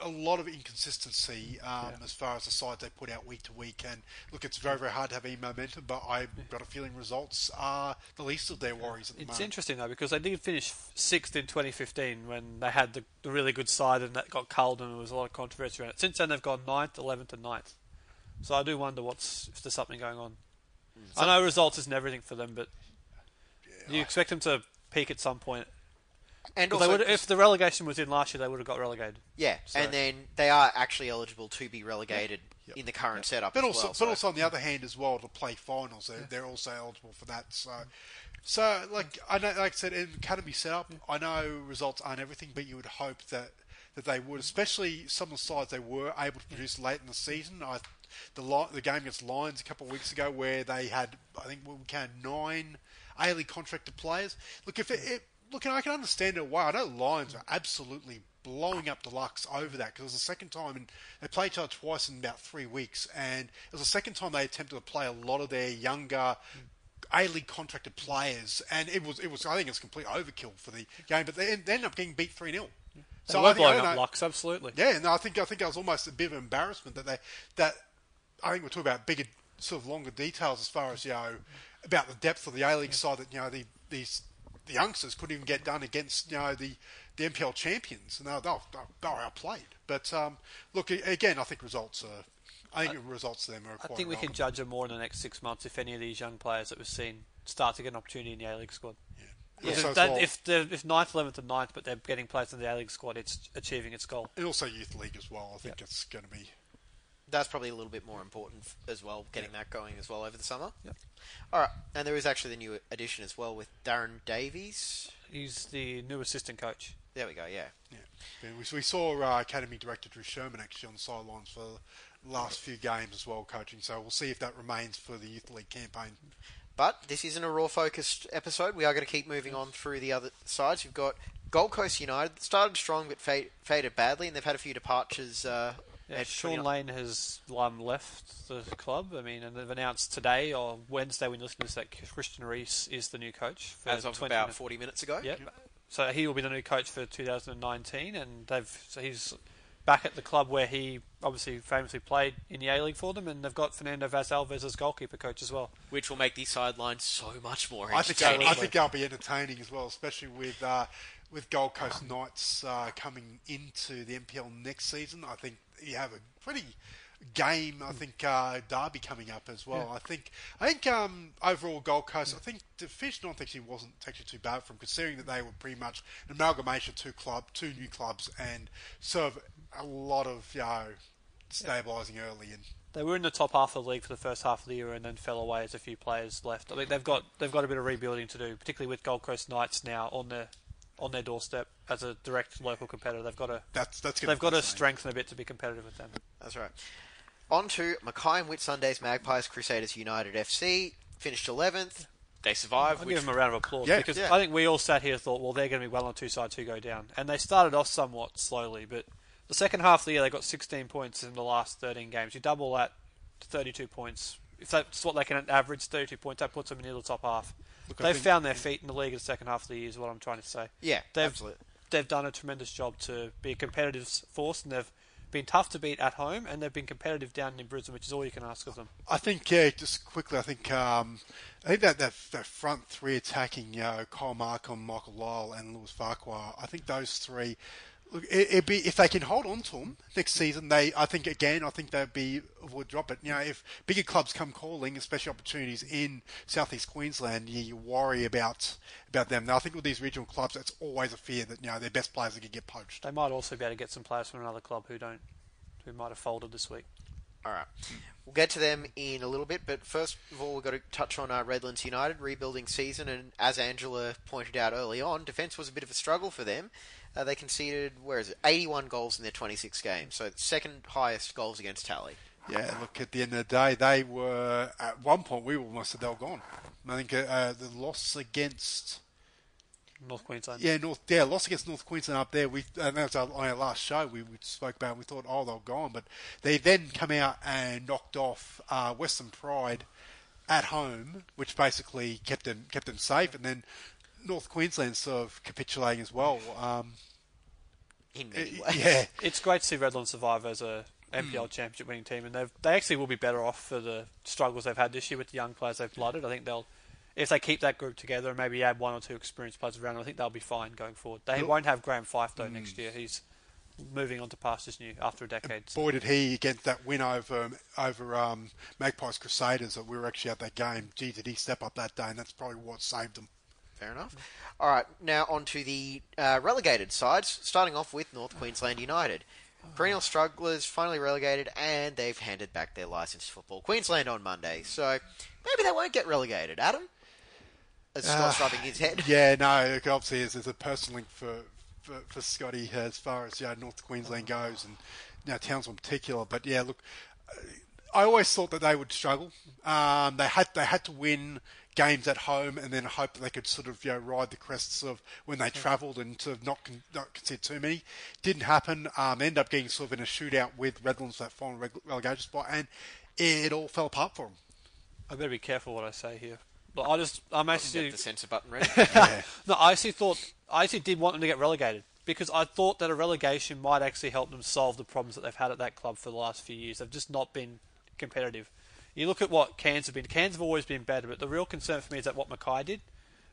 a lot of inconsistency um, as far as the sides they put out week to week. And look, it's very very hard to have any momentum, but I've got a feeling results are the least of their worries at the moment. It's moment. interesting though because they did finish sixth in 2015 when they had the, the really good side and that got culled and there was a lot of controversy around it. Since then they've gone ninth, 11th, and 9th. So I do wonder what's if there's something going on. Hmm. I know results isn't everything for them, but you expect them to peak at some point. And But they also would, if the relegation was in last year, they would have got relegated. Yeah, So- and then they are actually eligible to be relegated in the current setup. But as also, well, but so- also on the other hand as well to play finals, they're, they're also eligible for that. So, so like I know, like I said, in academy setup, I know results aren't everything, but you would hope that that they would, especially some of the sides they were able to mm. produce late in the season. I, the Li- the game against Lions a couple of weeks ago, where they had, I think we counted nine A League contracted players. Look, if it, it look, I can understand it. Why I know Lions are absolutely blowing up Deluxe over that because it was the second time, and they played each other twice in about three weeks, and it was the second time they attempted to play a lot of their younger. A League contracted players, and it was it was I think it's complete overkill for the game, but they, they ended up getting beat three 0 They were blowing up Lux, absolutely. Yeah, no, I think I think that was almost a bit of embarrassment that they that I think we're talking about bigger sort of longer details as far as you know about the depth of the A League side that you know the these the youngsters couldn't even get done against you know the the NPL champions and they were, they were, they were outplayed. But um, look again, I think results are. I think results them are I think we can judge them more in the next six months if any of these young players that we've seen start to get an opportunity in the A League squad. Yeah. If, Also as that, well- if they're if ninth, eleventh, and 9th, but they're getting players in the A League squad, it's achieving its goal. And also youth league as well. I think it's going to be that's probably a little bit more important as well, getting that going as well over the summer. Yep. All right, and there is actually the new addition as well with Darren Davies. He's the new assistant coach. There we go. Yeah. Yeah, Yeah, we, we saw uh, Academy Director Drew Sherman actually on the sidelines for the last few games as well, coaching. So we'll see if that remains for the Youth League campaign. But this isn't a Roar focused episode. We are going to keep moving on through the other sides. You've got Gold Coast United started strong but fade, faded badly, and they've had a few departures. Uh, Yeah, Sean Lane has um, left the club. I mean, and they've announced today or Wednesday when you listen to this that Christian Reese is the new coach. For As of 20 about 40 minutes ago? Yep. So he will be the new coach for 2019, and they've so he's back at the club where he obviously famously played in the A League for them, and they've got Fernando Vaz Alves as goalkeeper coach as well. Which will make these sidelines so much more I think entertaining. I think they'll be entertaining as well, especially with uh, with Gold Coast Knights uh, coming into the NPL next season. I think you have a pretty game. I think uh, Derby coming up as well. Yeah. I think I think um, overall Gold Coast. I think the Fish ninth actually wasn't actually too bad from considering that they were pretty much an amalgamation of two club, two new clubs, and serve a lot of you know stabilising early and. They were in the top half of the league for the first half of the year, and then fell away as a few players left. I think they've got they've got a bit of rebuilding to do, particularly with Gold Coast Knights now on their on their doorstep as a direct local competitor. They've got to That's that's they've got to fascinating. strengthen a bit to be competitive with them. That's right. On to Mackay and Whitsundays Magpies Crusaders United FC. Finished 11th. They survived. I'll which- give them a round of applause Yeah. because Yeah. I think we all sat here and thought, well, they're going to be well on two sides who go down, and they started off somewhat slowly, but the second half of the year they got 16 points in the last 13 games. You double that to 32 points. If that's what they can average, 32 points, that puts them in the top half. Look, They've think- found their feet in the league in the second half of the year, is what I'm trying to say. Yeah, they've, absolutely. They've done a tremendous job to be a competitive force, and they've been tough to beat at home, and they've been competitive down in Brisbane, which is all you can ask of them. I think, yeah, just quickly, I think, um, I think that, that that front three attacking, you know, Kyle Markham, Michael Lyle, and Lewis Farquhar. I think those three. Look, it, be if they can hold on to them next season. They, I think, again, I think they'd be would drop it. You know, if bigger clubs come calling, especially opportunities in southeast Queensland, you, you worry about about them. Now, I think with these regional clubs, it's always a fear that you know their best players are going to get poached. They might also be able to get some players from another club who don't, who might have folded this week. All right. We'll get to them in a little bit, but first of all, we've got to touch on our Redlands United rebuilding season. And as Angela pointed out early on, defence was a bit of a struggle for them. Uh, they conceded, where is it, 81 goals in their 26 games, so second highest goals against tally. Yeah, look, at the end of the day, they were, at one point, we almost said they were gone. I think uh, the loss against. North Queensland. Yeah, North. Yeah, loss against North Queensland up there. We and that was our, on our last show. We, we spoke about. It, we thought, oh, they're gone, but they then come out and knocked off uh, Western Pride at home, which basically kept them kept them safe. And then North Queensland sort of capitulating as well. Um, in many ways. Yeah, it's great to see Redland survive as a NPL championship winning team, and they've they actually will be better off for the struggles they've had this year with the young players they've blooded. I think they'll. If they keep that group together and maybe add one or two experienced players around, I think they'll be fine going forward. They Look- won't have Graham Fife though next year. He's moving on to pastures new after a decade. boy, did he get that win over over um, Magpies Crusaders that we were actually at that game. Gee, did he step up that day? And that's probably what saved them. Fair enough. All right, now on to the uh, relegated sides, starting off with North Queensland United. Perennial strugglers finally relegated, and they've handed back their license to Football Queensland on Monday. So maybe they won't get relegated. Adam? As Scott's Uh, rubbing his head. Yeah, no, look, obviously there's, there's a personal link for, for, for Scotty as far as you know, North Queensland goes and you know, Townsville in particular. But yeah, look, uh, I always thought that they would struggle. Um, they had they had to win games at home and then hope that they could sort of you know, ride the crests of when they travelled and sort of not con- not concede too many. Didn't happen. Um, ended up getting sort of in a shootout with Redlands that final reg- relegation spot, and it all fell apart for them. I better be careful what I say here. But I just, I'm actually Get the censor button ready. no, I actually thought, I actually did want them to get relegated because I thought that a relegation might actually help them solve the problems that they've had at that club for the last few years. They've just not been competitive. You look at what Cairns have been. Cairns have always been better, but the real concern for me is that what Mackay did.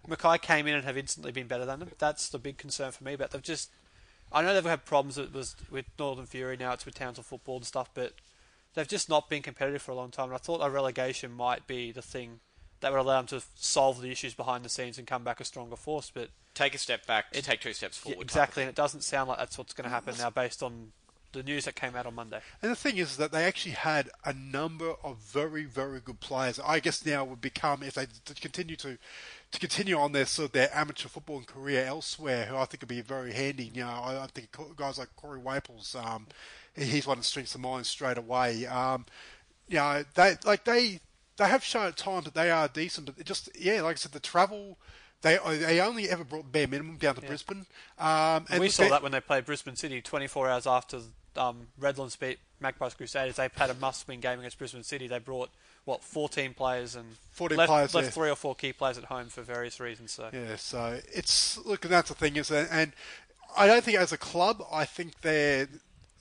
Mackay came in and have instantly been better than them. That's the big concern for me. But they've just, I know they've had problems with, with, with Northern Fury now. It's with Townsville football and stuff, but they've just not been competitive for a long time. And I thought a relegation might be the thing that would allow them to solve the issues behind the scenes and come back a stronger force. But take a step back to take two steps Yeah, forward. exactly, and it doesn't sound like that's what's going to happen now, based on the news that came out on Monday. And the thing is that they actually had a number of very, very good players. I guess now would become if they to continue to to continue on their sort of their amateur football career elsewhere, who I think would be very handy. You know, I, I think guys like Corey Waples, um, he's one that strings to mind straight away. Um, you know, they like they they have shown at times that they are decent, but just yeah, like I said, the travel. They they only ever brought bare minimum down to Brisbane. Um, And we saw they- that when they played Brisbane City 24 hours after um, Redlands beat Magpies Crusaders. They had a must-win game against Brisbane City. They brought what 14 players and 14 left, players, left yeah. three or four key players at home for various reasons. So Yeah, so it's look, and that's the thing is, that, and I don't think as a club, I think there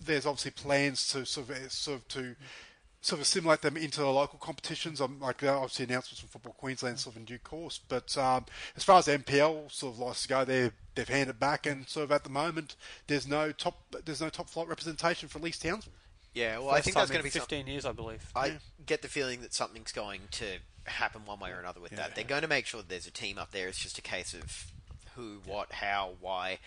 there's obviously plans to sort of sort of to sort of assimilate them into the local competitions. Um, like there are obviously announcements from Football Queensland sort of in due course, but um, as far as the NPL sort of likes to go, they they've handed back, and sort of at the moment there's no top there's no top flight representation for at least Townsville. Yeah, well, I think that's going to be 15 something. years, I believe. I get the feeling that something's going to happen one way or another with that. They're going to make sure that there's a team up there. It's just a case of who, what, how, why.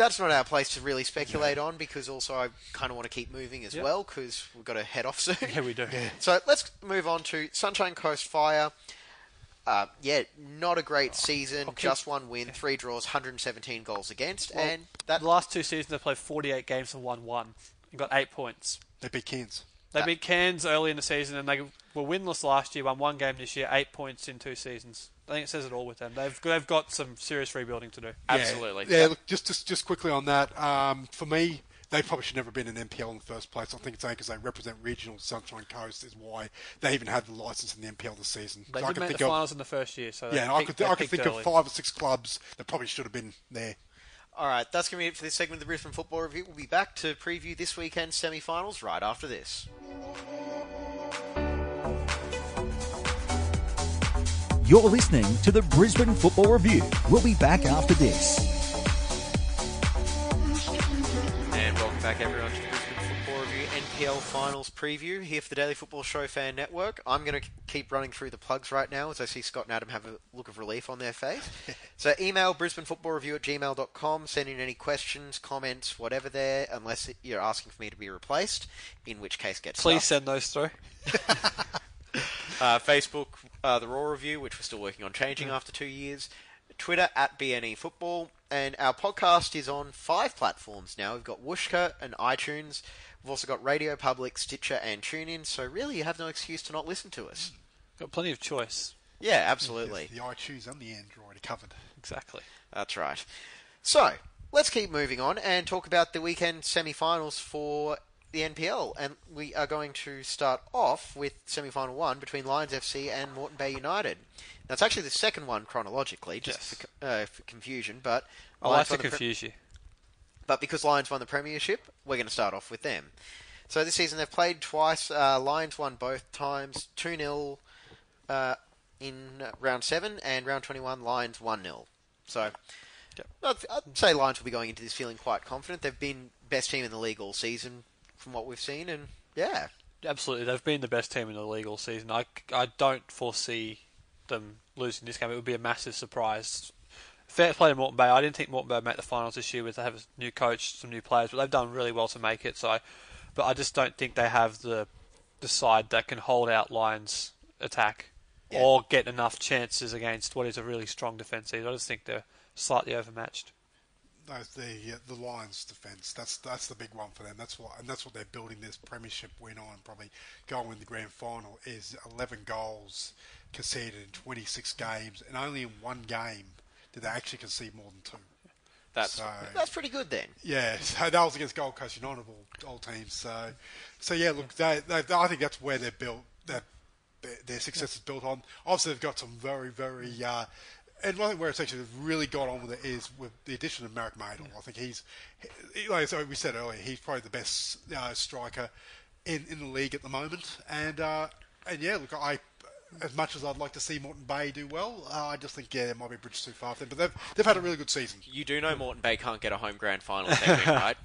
That's not our place to really speculate on because also I kind of want to keep moving as Yep. well because we've got to head off soon. Yeah, we do. So let's move on to Sunshine Coast Fire. Uh, yeah, not a great season. keep- Just one win, three draws, 117 goals against, Well, and that the last two seasons they played 48 games and won one and got eight points. They beat Cairns. They beat Cairns early in the season and they were winless last year. Won one game this year, eight points in two seasons. I think it says it all with them. They've they've got some serious rebuilding to do. Absolutely. Yeah, look, just, just just quickly on that. Um, for me, they probably should never have been in NPL in the first place. I think it's only because they represent regional Sunshine Coast is why they even had the license in the NPL this season. They So I did can make think the of- finals in the first year, so they yeah, I could I could think early. of five or six clubs that probably should have been there. All right, that's going to be it for this segment of the Brisbane Football Review. We'll be back to preview this weekend's semi-finals right after this. You're listening to the Brisbane Football Review. We'll be back after this. And welcome back, everyone, NPL Finals preview here for the Daily Football Show Fan Network. I'm going to keep running through the plugs right now as I see Scott and Adam have a look of relief on their face. so email brisbanefootballreview at gmail.com, send in any questions, comments, whatever there, unless you're asking for me to be replaced, in which case get Please stuffed. send those through. Uh, Facebook, uh, the Roar Review, which we're still working on changing Mm. after two years. Twitter at BNE Football, and our podcast is on five platforms now. We've got Whooshkaa and iTunes. We've also got Radio Public, Stitcher, and TuneIn. So really, you have no excuse to not listen to us. Got plenty of choice. Yeah, absolutely. The iTunes and the Android are covered. Exactly. That's right. So let's keep moving on and talk about the weekend semi-finals for the NPL, and we are going to start off with semi-final one between Lions FC and Moreton Bay United. Now it's actually the second one chronologically, just Yes. for, uh, for confusion. But I like to won the pre- confuse you. but because Lions won the premiership, we're going to start off with them. So this season they've played twice. Uh, Lions won both times, two 0 uh, in round seven, and round twenty-one Lions one 0 So I'd, I'd say Lions will be going into this feeling quite confident. They've been best team in the league all season, from what we've seen, and yeah, Absolutely, they've been the best team in the league all season. I, I don't foresee them losing this game. It would be a massive surprise. Fair play to Moreton Bay. I didn't think Moreton Bay would make the finals this year with they have a new coach, some new players, but they've done really well to make it. So, but I just don't think they have the the side that can hold out Lions' attack or get enough chances against what is a really strong defence. I just think they're slightly overmatched. No, the uh, the Lions' defence. That's that's the big one for them. That's what and that's what they're building this premiership win on. Probably going in the grand final is 11 goals conceded in 26 games, and only in one game did they actually concede more than two. that's So- that's pretty good then. Yeah, so that was against Gold Coast United, of all, all teams. So, so yeah, look, they, they, I think that's where they're built. That their, their success is built on. Obviously, they've got some very, very. Uh, and I think where it's actually really got on with it is with the addition of Marek Madle. I think he's, he, like so we said earlier, he's probably the best uh, striker in, in the league at the moment. And uh, and yeah, look, I as much as I'd like to see Moreton Bay do well, uh, I just think yeah, there might be a bridge too far for them. But they've they've had a really good season. You do know Moreton Bay can't get a home grand final if they win, right?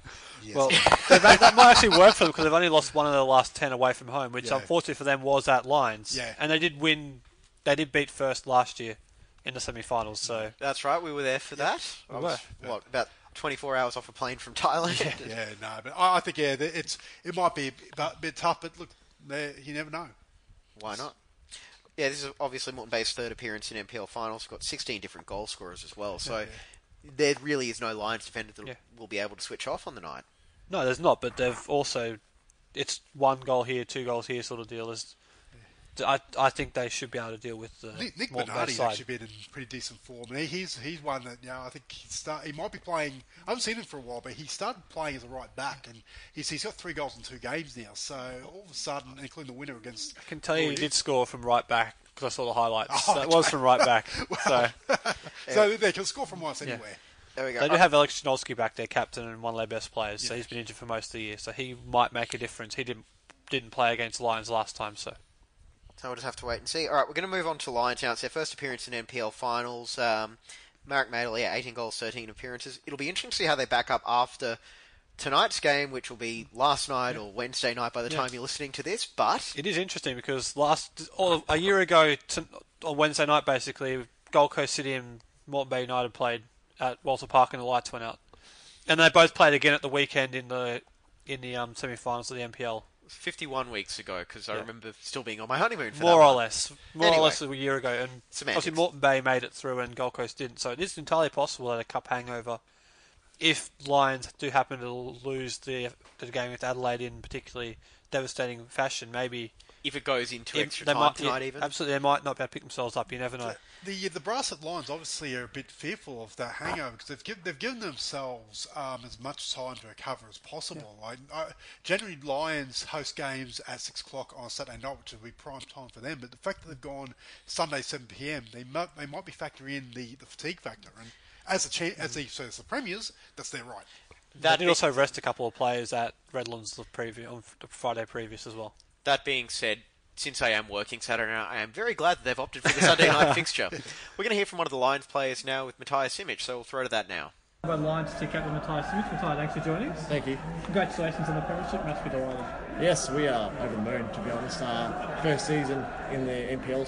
Well, they may- that might actually work for them because they've only lost one of the last ten away from home, which Yeah. unfortunately for them was at Lions. Yeah. And they did win. They did beat first last year in the semi-finals. So That's right. We were there for that. I We was, what about 24 hours off a plane from Thailand? Yeah, no, but I I think yeah, it's it might be a bit, bit tough, but look, you never know. Why not? Yeah, this is obviously Moreton Bay's third appearance in NPL finals. We've got 16 different goal scorers as well, so there really is no Lions defender that Yeah. will be able to switch off on the night. no, there's not. But they've also it's one goal here, two goals here sort of deal. Is I, I think they should be able to deal with the Nick, Nick Moreton Bay side. actually been in pretty decent form. He, he's he's one that you know I think he start he might be playing. I haven't seen him for a while, but he started playing as a right back, and he's he's got three goals in two games now. So all of a sudden, including the winner against, I can tell you he did score from right back because I saw the highlights. Oh, that was from right back. Well, so so they can score from once Yeah. anywhere. There we go. They do Uh, have Alex Janowski back there, captain and one of their best players. So he's been injured for most of the year. So he might make a difference. He didn't didn't play against Lions last time, so So we'll just have to wait and see. All right, we're going to move on to Lions now. It's their first appearance in NPL finals. Um, Marek Madle, yeah, 18 goals, 13 appearances. It'll be interesting to see how they back up after tonight's game, which will be last night or Wednesday night by the Yeah. time you're listening to this. But it is interesting because last a year ago to, on Wednesday night, basically Gold Coast City and Moreton Bay United played at Walter Park and the lights went out, and they both played again at the weekend in the in the um, semi-finals of the NPL. 51 weeks ago, because I Yeah. remember still being on my honeymoon for more that or one. less, more Anyway. or less a year ago, and Semantics. obviously Moreton Bay made it through and Gold Coast didn't. So it is entirely possible that a cup hangover, if Lions do happen to lose the the game with Adelaide in particularly devastating fashion, maybe If it goes into it- extra they time might, tonight, yeah, even. absolutely, they might not be able to pick themselves up. You never know. The uh, the brass at Lions obviously are a bit fearful of that hangover because they've given they've given themselves um, as much time to recover as possible. Like I, generally, Lions host games at six o'clock on Saturday night, which will be prime time for them. But the fact that they've gone Sunday seven pm, they might they might be factoring in the, the fatigue factor. And as the cha- as the mm. so as the premiers, that's their right. They did also rest a couple of players at Redlands the previous on Friday previous as well. That being said, since I am working Saturday night, I am very glad that they've opted for the Sunday night fixture. We're going to hear from one of the Lions players now with Matthias Simic, so we'll throw to that now. By Lions to captain Matthias Simic. Matthias, thanks for joining us. Thank you. Congratulations on the premiership. Must be delighted. Yes, we are over the moon, to be honest. Uh, first season in the NPL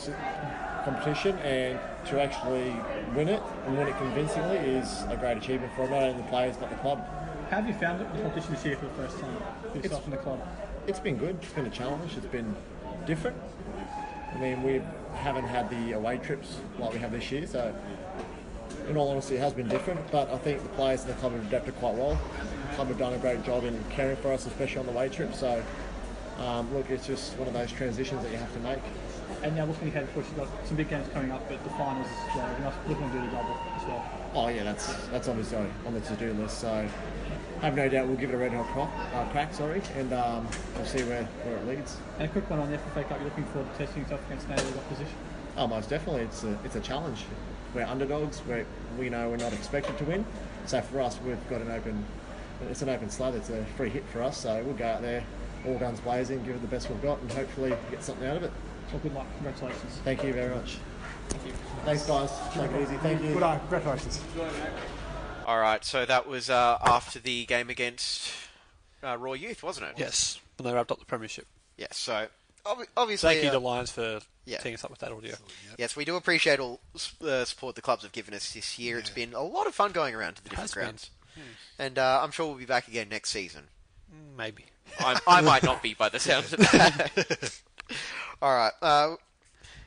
competition, and to actually win it and win it convincingly is a great achievement for not only the players but the club. How have you found it, the competition this year for the first time? For yourself and the club. It's been good. It's been a challenge. It's been different. I mean, we haven't had the away trips like we have this year, so in all honesty, it has been different. But I think the players in the club have adapted quite well. The club have done a great job in caring for us, especially on the away trip. So, um, look, it's just one of those transitions that you have to make. And now looking ahead, of course, you've got some big games coming up, but the finals well. You're not looking to do the double as well. Oh yeah, that's that's obviously on the to-do list. So I have no doubt we'll give it a red hot crack, uh, crack sorry, and um, we'll see where, where it leads. And a quick one on the FFA Cup. You're looking forward to testing yourself against native opposition. Oh, most definitely, it's a it's a challenge. We're underdogs. We we know we're not expected to win. So for us, we've got an open. It's an open slab. It's a free hit for us. So we'll go out there, all guns blazing, give it the best we've got, and hopefully get something out of it. Well, good luck. Congratulations. Thank you very much. Thank you. Thanks, guys. Take it easy. Thank you. Good luck. Congratulations. All right, so that was uh, after the game against uh, Roar Youth, wasn't it? Yes, when they wrapped up the premiership. Yes, so ob- obviously. Thank you uh, to Lions for yeah. teeing us up with that audio. Yes, we do appreciate all the support the clubs have given us this year. It's been a lot of fun going around to the different has been. grounds. And uh, I'm sure we'll be back again next season. Maybe. I, I might not be by the sounds of that. All right. Uh,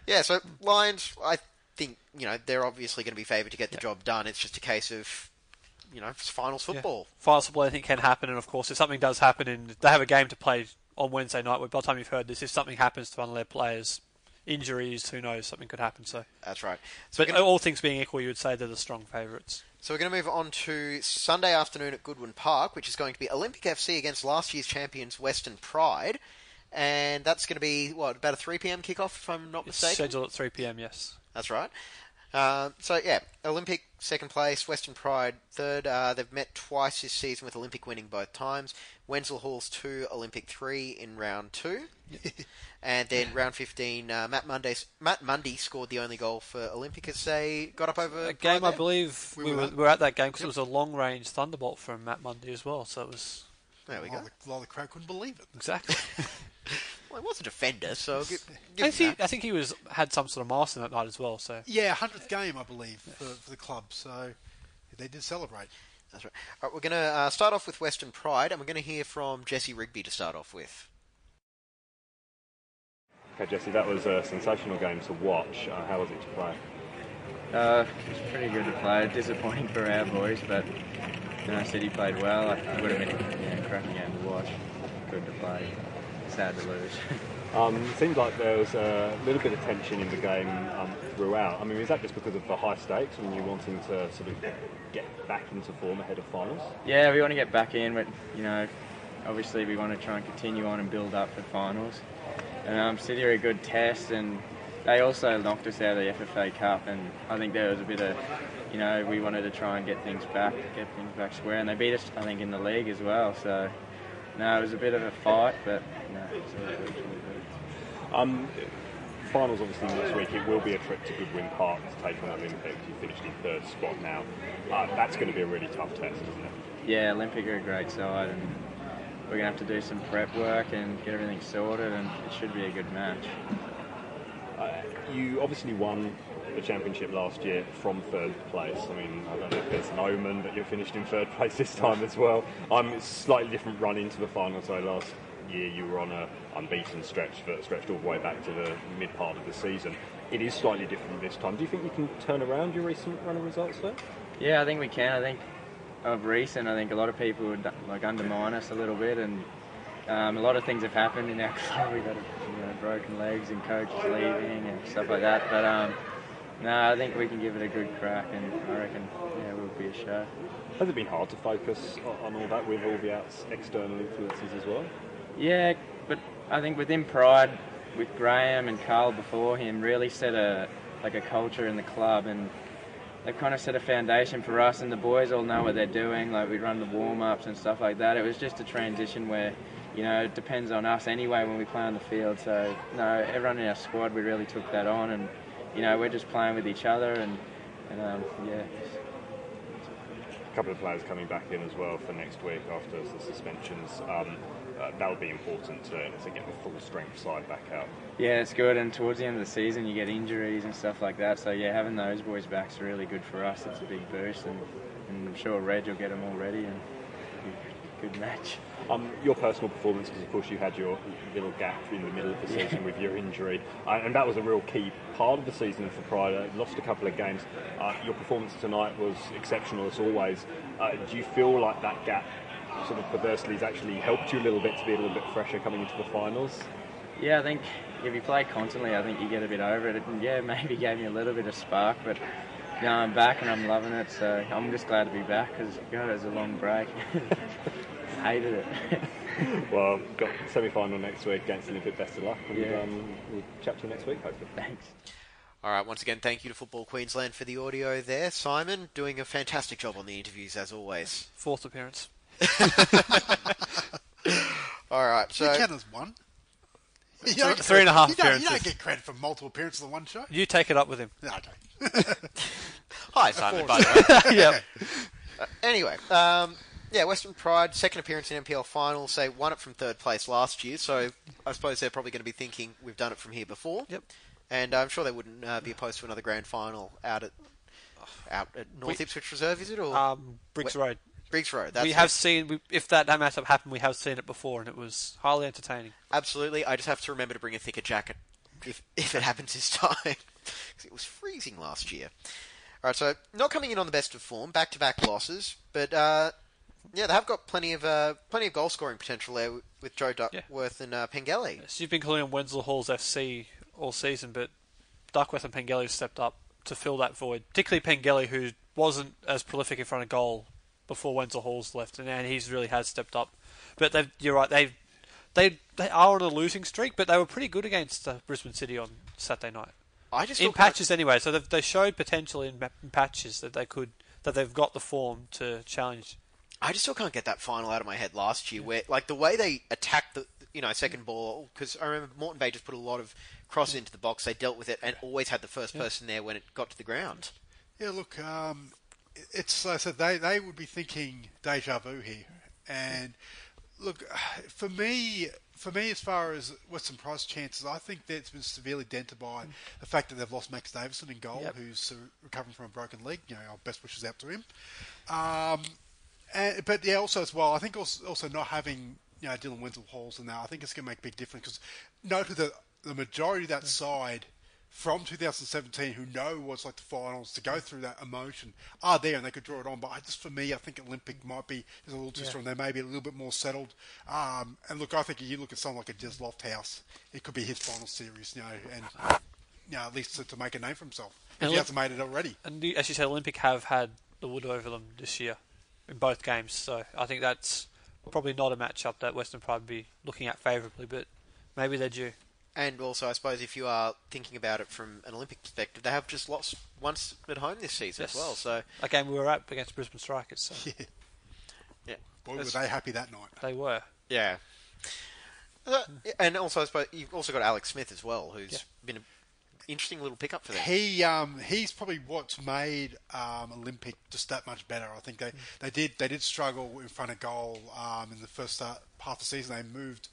yeah, so Lions, I think, you know, they're obviously going to be favoured to get the job done. It's just a case of, you know, it's finals football. Finals football, anything can happen, and of course, if something does happen, and they have a game to play on Wednesday night, by the time you've heard this, if something happens to one of their players, injuries, who knows, something could happen. So That's right. but gonna- all things being equal, you would say they're the strong favourites. So we're going to move on to Sunday afternoon at Goodwin Park, which is going to be Olympic FC against last year's champions Western Pride. And that's going to be, what, about a 3 p.m. kickoff, if I'm not It's mistaken? scheduled at 3 p.m. Yes. That's right. Um, so yeah, Olympic second place, Western Pride third. Uh, they've met twice this season with Olympic winning both times. Wenzel Halls two, Olympic three in round two, and then round fifteen. Uh, Matt Monday Matt Mundy scored the only goal for Olympic as they got up over A game, I believe We we, were were, at- we were at that game because it was a long range thunderbolt from Matt Mundy as well. So it was. There we A go. the- a lot of the crowd couldn't believe it. Exactly. Well, he was a defender, so I'll give, I think, that. I think he was had some sort of milestone that night as well. So Yeah, hundredth game, I believe, for, for the club. So they did celebrate. That's right. All right, we're going to uh, start off with Western Pride, and we're going to hear from Jesse Rigby to start off with. Okay, Jesse, that was a sensational game to watch. Uh, how was it to play? Uh, it was pretty good to play. Disappointing for our boys, but you know, City played well. It would have been a you know, cracking game to watch. Good to play. Sad to lose. Um, it seemed like there was a little bit of tension in the game um, throughout. I mean, is that just because of the high stakes and you wanting to sort of get back into form ahead of finals? Yeah, we want to get back in, but you know, obviously we want to try and continue on and build up for finals. And um, City are a good test, and they also knocked us out of the FFA Cup, and I think there was a bit of, you know, we wanted to try and get things back, get things back square, and they beat us, I think, in the league as well. So, no, it was a bit of a fight, but no, it's all good. it's all good. Um, finals obviously next week. It will be a trip to Goodwin Park to take on Olympic. You finished in third spot now. Uh, that's going to be a really tough test, isn't it? Yeah, Olympic are a great side, and we're going to have to do some prep work and get everything sorted, and it should be a good match. Uh, you obviously won the championship last year from third place. I mean, I don't know if it's an omen, that you're finished in third place this time as well. I'm a slightly different run into the final. So last year you were on a unbeaten stretch that stretched all the way back to the mid part of the season. It is slightly different this time. Do you think you can turn around your recent run of results though? Yeah, I think we can. I think of recent, I think a lot of people would like undermine us a little bit, and um, a lot of things have happened in our club. We've had you know, broken legs and coaches leaving and stuff like that. But um, no, I think we can give it a good crack, and I reckon yeah, we'll be a show. Has it been hard to focus on all that with all the outs- external influences as well? Yeah, but I think within Pride, with Graham and Carl before him, really set a like a culture in the club, and they've kind of set a foundation for us. And the boys all know what they're doing. Like we run the warm ups and stuff like that. It was just a transition where, you know, it depends on us anyway when we play on the field. So no, everyone in our squad, we really took that on, and you know, we're just playing with each other, and and um, yeah. A couple of players coming back in as well for next week after the suspensions. Um, uh, that'll be important to, to get the full strength side back out. Yeah, it's good. And towards the end of the season, you get injuries and stuff like that. So yeah, having those boys back is really good for us. It's a big boost, and, and I'm sure Reg will get them all ready and good match. Um, your personal performance, because of course you had your little gap in the middle of the season with your injury, uh, and that was a real key part of the season for Pride. Uh, lost a couple of games. Uh, your performance tonight was exceptional as always. Uh, do you feel like that gap, sort of perversely, has actually helped you a little bit to be a little bit fresher coming into the finals? Yeah, I think if you play constantly, I think you get a bit over it. And yeah, maybe gave me a little bit of spark, but now I'm back and I'm loving it. So I'm just glad to be back because God, it was a long break. Hated it. well, got semi-final next week against Olympic. Best of luck, and Yeah. um, we'll chat to you next week, hopefully. Thanks. All right, once again, thank you to Football Queensland for the audio there. Simon, doing a fantastic job on the interviews as always. Fourth appearance. All right, so you count as one. You Three- three and a half you don't, you don't get credit for multiple appearances on one show. You take it up with him. No, okay. Hi, Simon. By the way. Yep. Uh, anyway, um, yeah, Western Pride second appearance in NPL finals. They won it from third place last year, so I suppose they're probably going to be thinking we've done it from here before. Yep. And I'm sure they wouldn't uh, be opposed to another grand final out at out at North We- Ipswich Reserve, is it or Um, Briggs Road. Briggs Road. That's we it. have seen, we, if that matchup happened, we have seen it before, and it was highly entertaining. Absolutely. I just have to remember to bring a thicker jacket if if it happens this time. 'Cause it was freezing last year. All right, so not coming in on the best of form, back to back losses, but uh, yeah, they have got plenty of uh, plenty of goal scoring potential there with, Joe Duckworth and uh, Pengelly. So you've been calling them Wenzel Hall's FC all season, but Duckworth and Pengelly have stepped up to fill that void. Particularly Pengelly, who wasn't as prolific in front of goal before Wenzel Hall's left, and, and he's really has stepped up. But they've, you're right, they they they are on a losing streak, but they were pretty good against uh, Brisbane City on Saturday night. I just in patches anyway, so they've, they showed potential in, in patches that they could that they've got the form to challenge. I just still can't get that final out of my head last year, where like the way they attacked the you know second ball because I remember Moreton Bay just put a lot of crosses into the box. They dealt with it and always had the first Yeah. person there when it got to the ground. Yeah, look, um, it's like I said they they would be thinking deja vu here, and look, for me, for me, as far as Western Pride's chances, I think that's been severely dented by the fact that they've lost Max Davison in goal, Yep. who's recovering from a broken leg. You know, our best wishes out to him. Um, and, but yeah, also as well, I think also, also not having you know Dylan Wenzel Halls in there, I think it's going to make a big difference because note that the majority of that side from 2017 who know what's like the finals to go through that emotion are there and they could draw it on. But I just for me, I think Olympic might be is a little too Yeah. strong. They may be a little bit more settled. Um, and look, I think if you look at someone like a Diz Lofthouse, it could be his final series, you know, and you know, at least to, to make a name for himself. If And he look- hasn't made it already. And the- as you said, Olympic have had the wood over them this year in both games, so I think that's probably not a matchup that Western Pride would be looking at favourably, but maybe they're due. And also, I suppose if you are thinking about it from an Olympic perspective, they have just lost once at home this season as well. So that game we were at against Brisbane Strikers. So. Yeah. Yeah. Boy, were they happy that night. They were. Yeah. Uh, and also, I suppose you've also got Alex Smith as well, who's been an interesting little pickup for them. He um, he's probably what's made um, Olympic just that much better. I think they, they did they did struggle in front of goal um, in the first start, half of the season. They moved.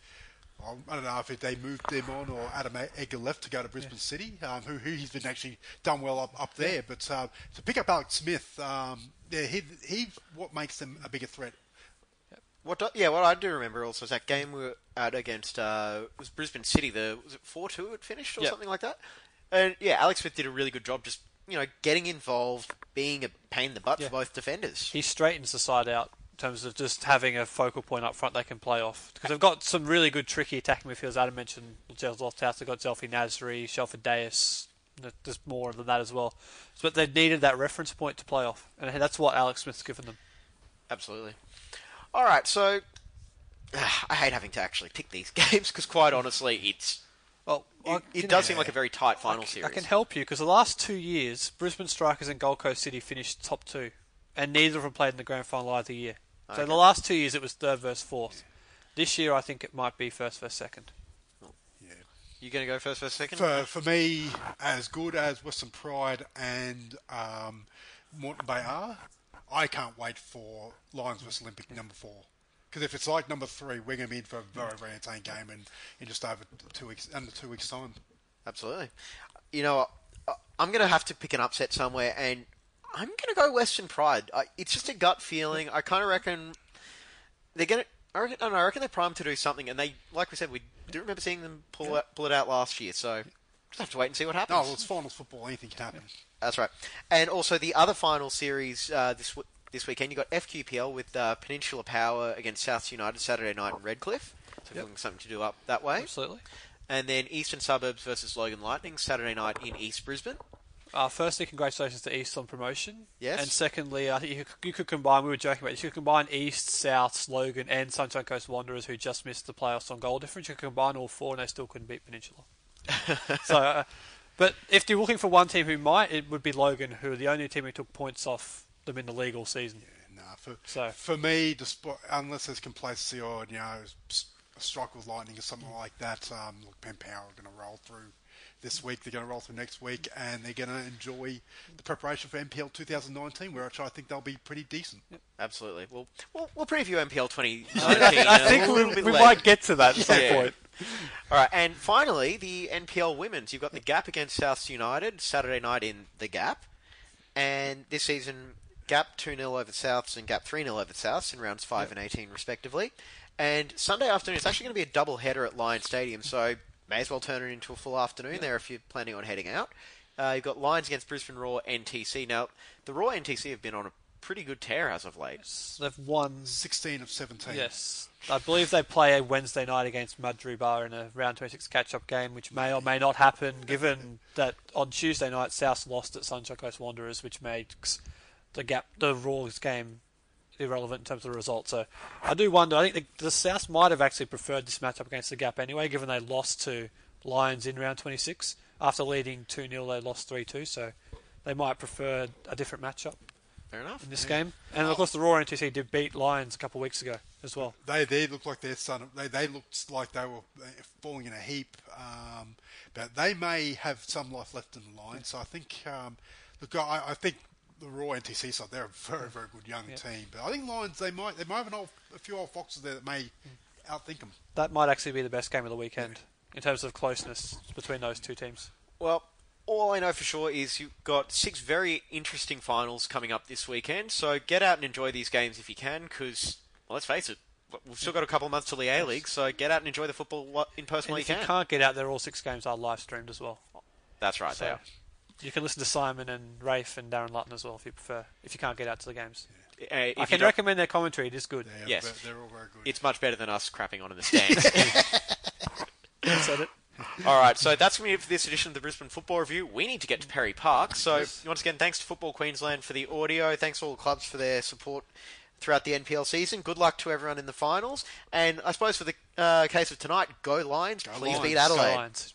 I don't know if they moved them on or Adam Edgar left to go to Brisbane City, um, who, who he's been actually done well up, up there. But uh, to pick up Alex Smith, um, yeah, he he's what makes them a bigger threat. What? Do, yeah, what I do remember also is that game we were at against uh, was Brisbane City. The was it four two it finished or Yep. something like that. And yeah, Alex Smith did a really good job, just you know, getting involved, being a pain in the butt Yeah. for both defenders. He straightens the side out in terms of just having a focal point up front they can play off. Because they've got some really good, tricky attacking midfielders. Adam mentioned Gels Lofthouse. They've got Zelfi Nasri, Shelford Deus. There's more than that as well. But they needed that reference point to play off. And that's what Alex Smith's given them. Absolutely. All right, so I hate having to actually pick these games because, quite honestly, it's well, it, it does seem like a very tight final series. I can help you because the last two years, Brisbane Strikers and Gold Coast City finished top two, and neither of them played in the grand final either year. So Okay. the last two years it was third versus fourth. This year I think it might be first versus second. You going to go first, versus second? For, for me, as good as Western Pride and um, Moreton Bay are, I can't wait for Lions vs Olympic number four. Because if it's like number three, we're going to be in for a very, very entertaining game in, in just over two weeks, under two weeks' time. Absolutely. You know, I'm going to have to pick an upset somewhere, and I'm going to go Western Pride. I, it's just a gut feeling. I kind of reckon they're going to. I reckon, I, know, I reckon they're primed to do something, and they, like we said, we do remember seeing them pull, out, pull it out last year. So just have to wait and see what happens. No, well, it's finals football. Anything can happen. That's right. And also the other final series uh, this this weekend, You've got FQPL with uh, Peninsula Power against South United Saturday night in Redcliffe. So Yep. looking something to do up that way. Absolutely. And then Eastern Suburbs versus Logan Lightning Saturday night in East Brisbane. Uh, firstly, congratulations to East on promotion. Yes. And secondly, I think you could, you could combine. We were joking about this. You could combine East, South, Logan, and Sunshine Coast Wanderers, who just missed the playoffs on goal difference. You could combine all four, and they still couldn't beat Peninsula. so, uh, but if you're looking for one team who might, it would be Logan, who are the only team who took points off them in the league all season. Nah, for, So for me, despite, unless there's complacency or you know s- a strike with lightning or something like that, um, look, Penn Power are going to roll through this week. They're going to roll through next week, and they're going to enjoy the preparation for NPL 2019, where I think they'll be pretty decent. Absolutely. We'll we'll, we'll preview NPL 2019. I think a we- little bit we later. might get to that at some point. All right, and finally the NPL women's. You've got the Gap against South United Saturday night in the Gap, and this season Gap two 0 over Souths and Gap three 0 over Souths in rounds five and eighteen respectively. And Sunday afternoon it's actually going to be a double header at Lions Stadium, so may as well turn it into a full afternoon there if you're planning on heading out. Uh, you've got Lions against Brisbane Roar NTC. Now the Roar NTC have been on a pretty good tear as of late. They've won 16 of 17. Yes. I believe they play a Wednesday night against Mudgeeraba in a round 26 catch up game, which may or may not happen given that on Tuesday night South lost at Sunshine Coast Wanderers, which makes the gap, the Roar's game irrelevant in terms of the result. So I do wonder, I think the, the South might have actually preferred this matchup against the Gap anyway, given they lost to Lions in round 26. After leading 2 0, they lost 3 2, so they might prefer a different matchup. Fair enough. In this game. And of course, the Roar NTC did beat Lions a couple of weeks ago as well. They they look like they're starting. They they looked like they were uh, falling in a heap. Um, but they may have some life left in the line. So I think um, look, I, I think the Roar NTC side they're a very very good young Yeah. team. But I think Lions they might they might have an old, a few old foxes there that may mm. outthink them. That might actually be the best game of the weekend in terms of closeness between those two teams. Well, all I know for sure is you've got six very interesting finals coming up this weekend. So get out and enjoy these games if you can, because well, let's face it, we've still got a couple of months till the A League. So get out and enjoy the football in person And while you if you can. can't get out there, all six games are live streamed as well That's right, they are. You can listen to Simon and Rafe and Darren Lutton as well if you prefer. If you can't get out to the games, Uh, I you can recommend their commentary. It is good. yes, they're all very good. It's much better than us crapping on in the stands. Said it. All right, so that's going to be it for this edition of the Brisbane Football Review. We need to get to Perry Park. So, once again, thanks to Football Queensland for the audio. Thanks to all the clubs for their support throughout the NPL season. Good luck to everyone in the finals. And I suppose for the uh, case of tonight, go Lions. Please Lions. beat Go Adelaide. Lions.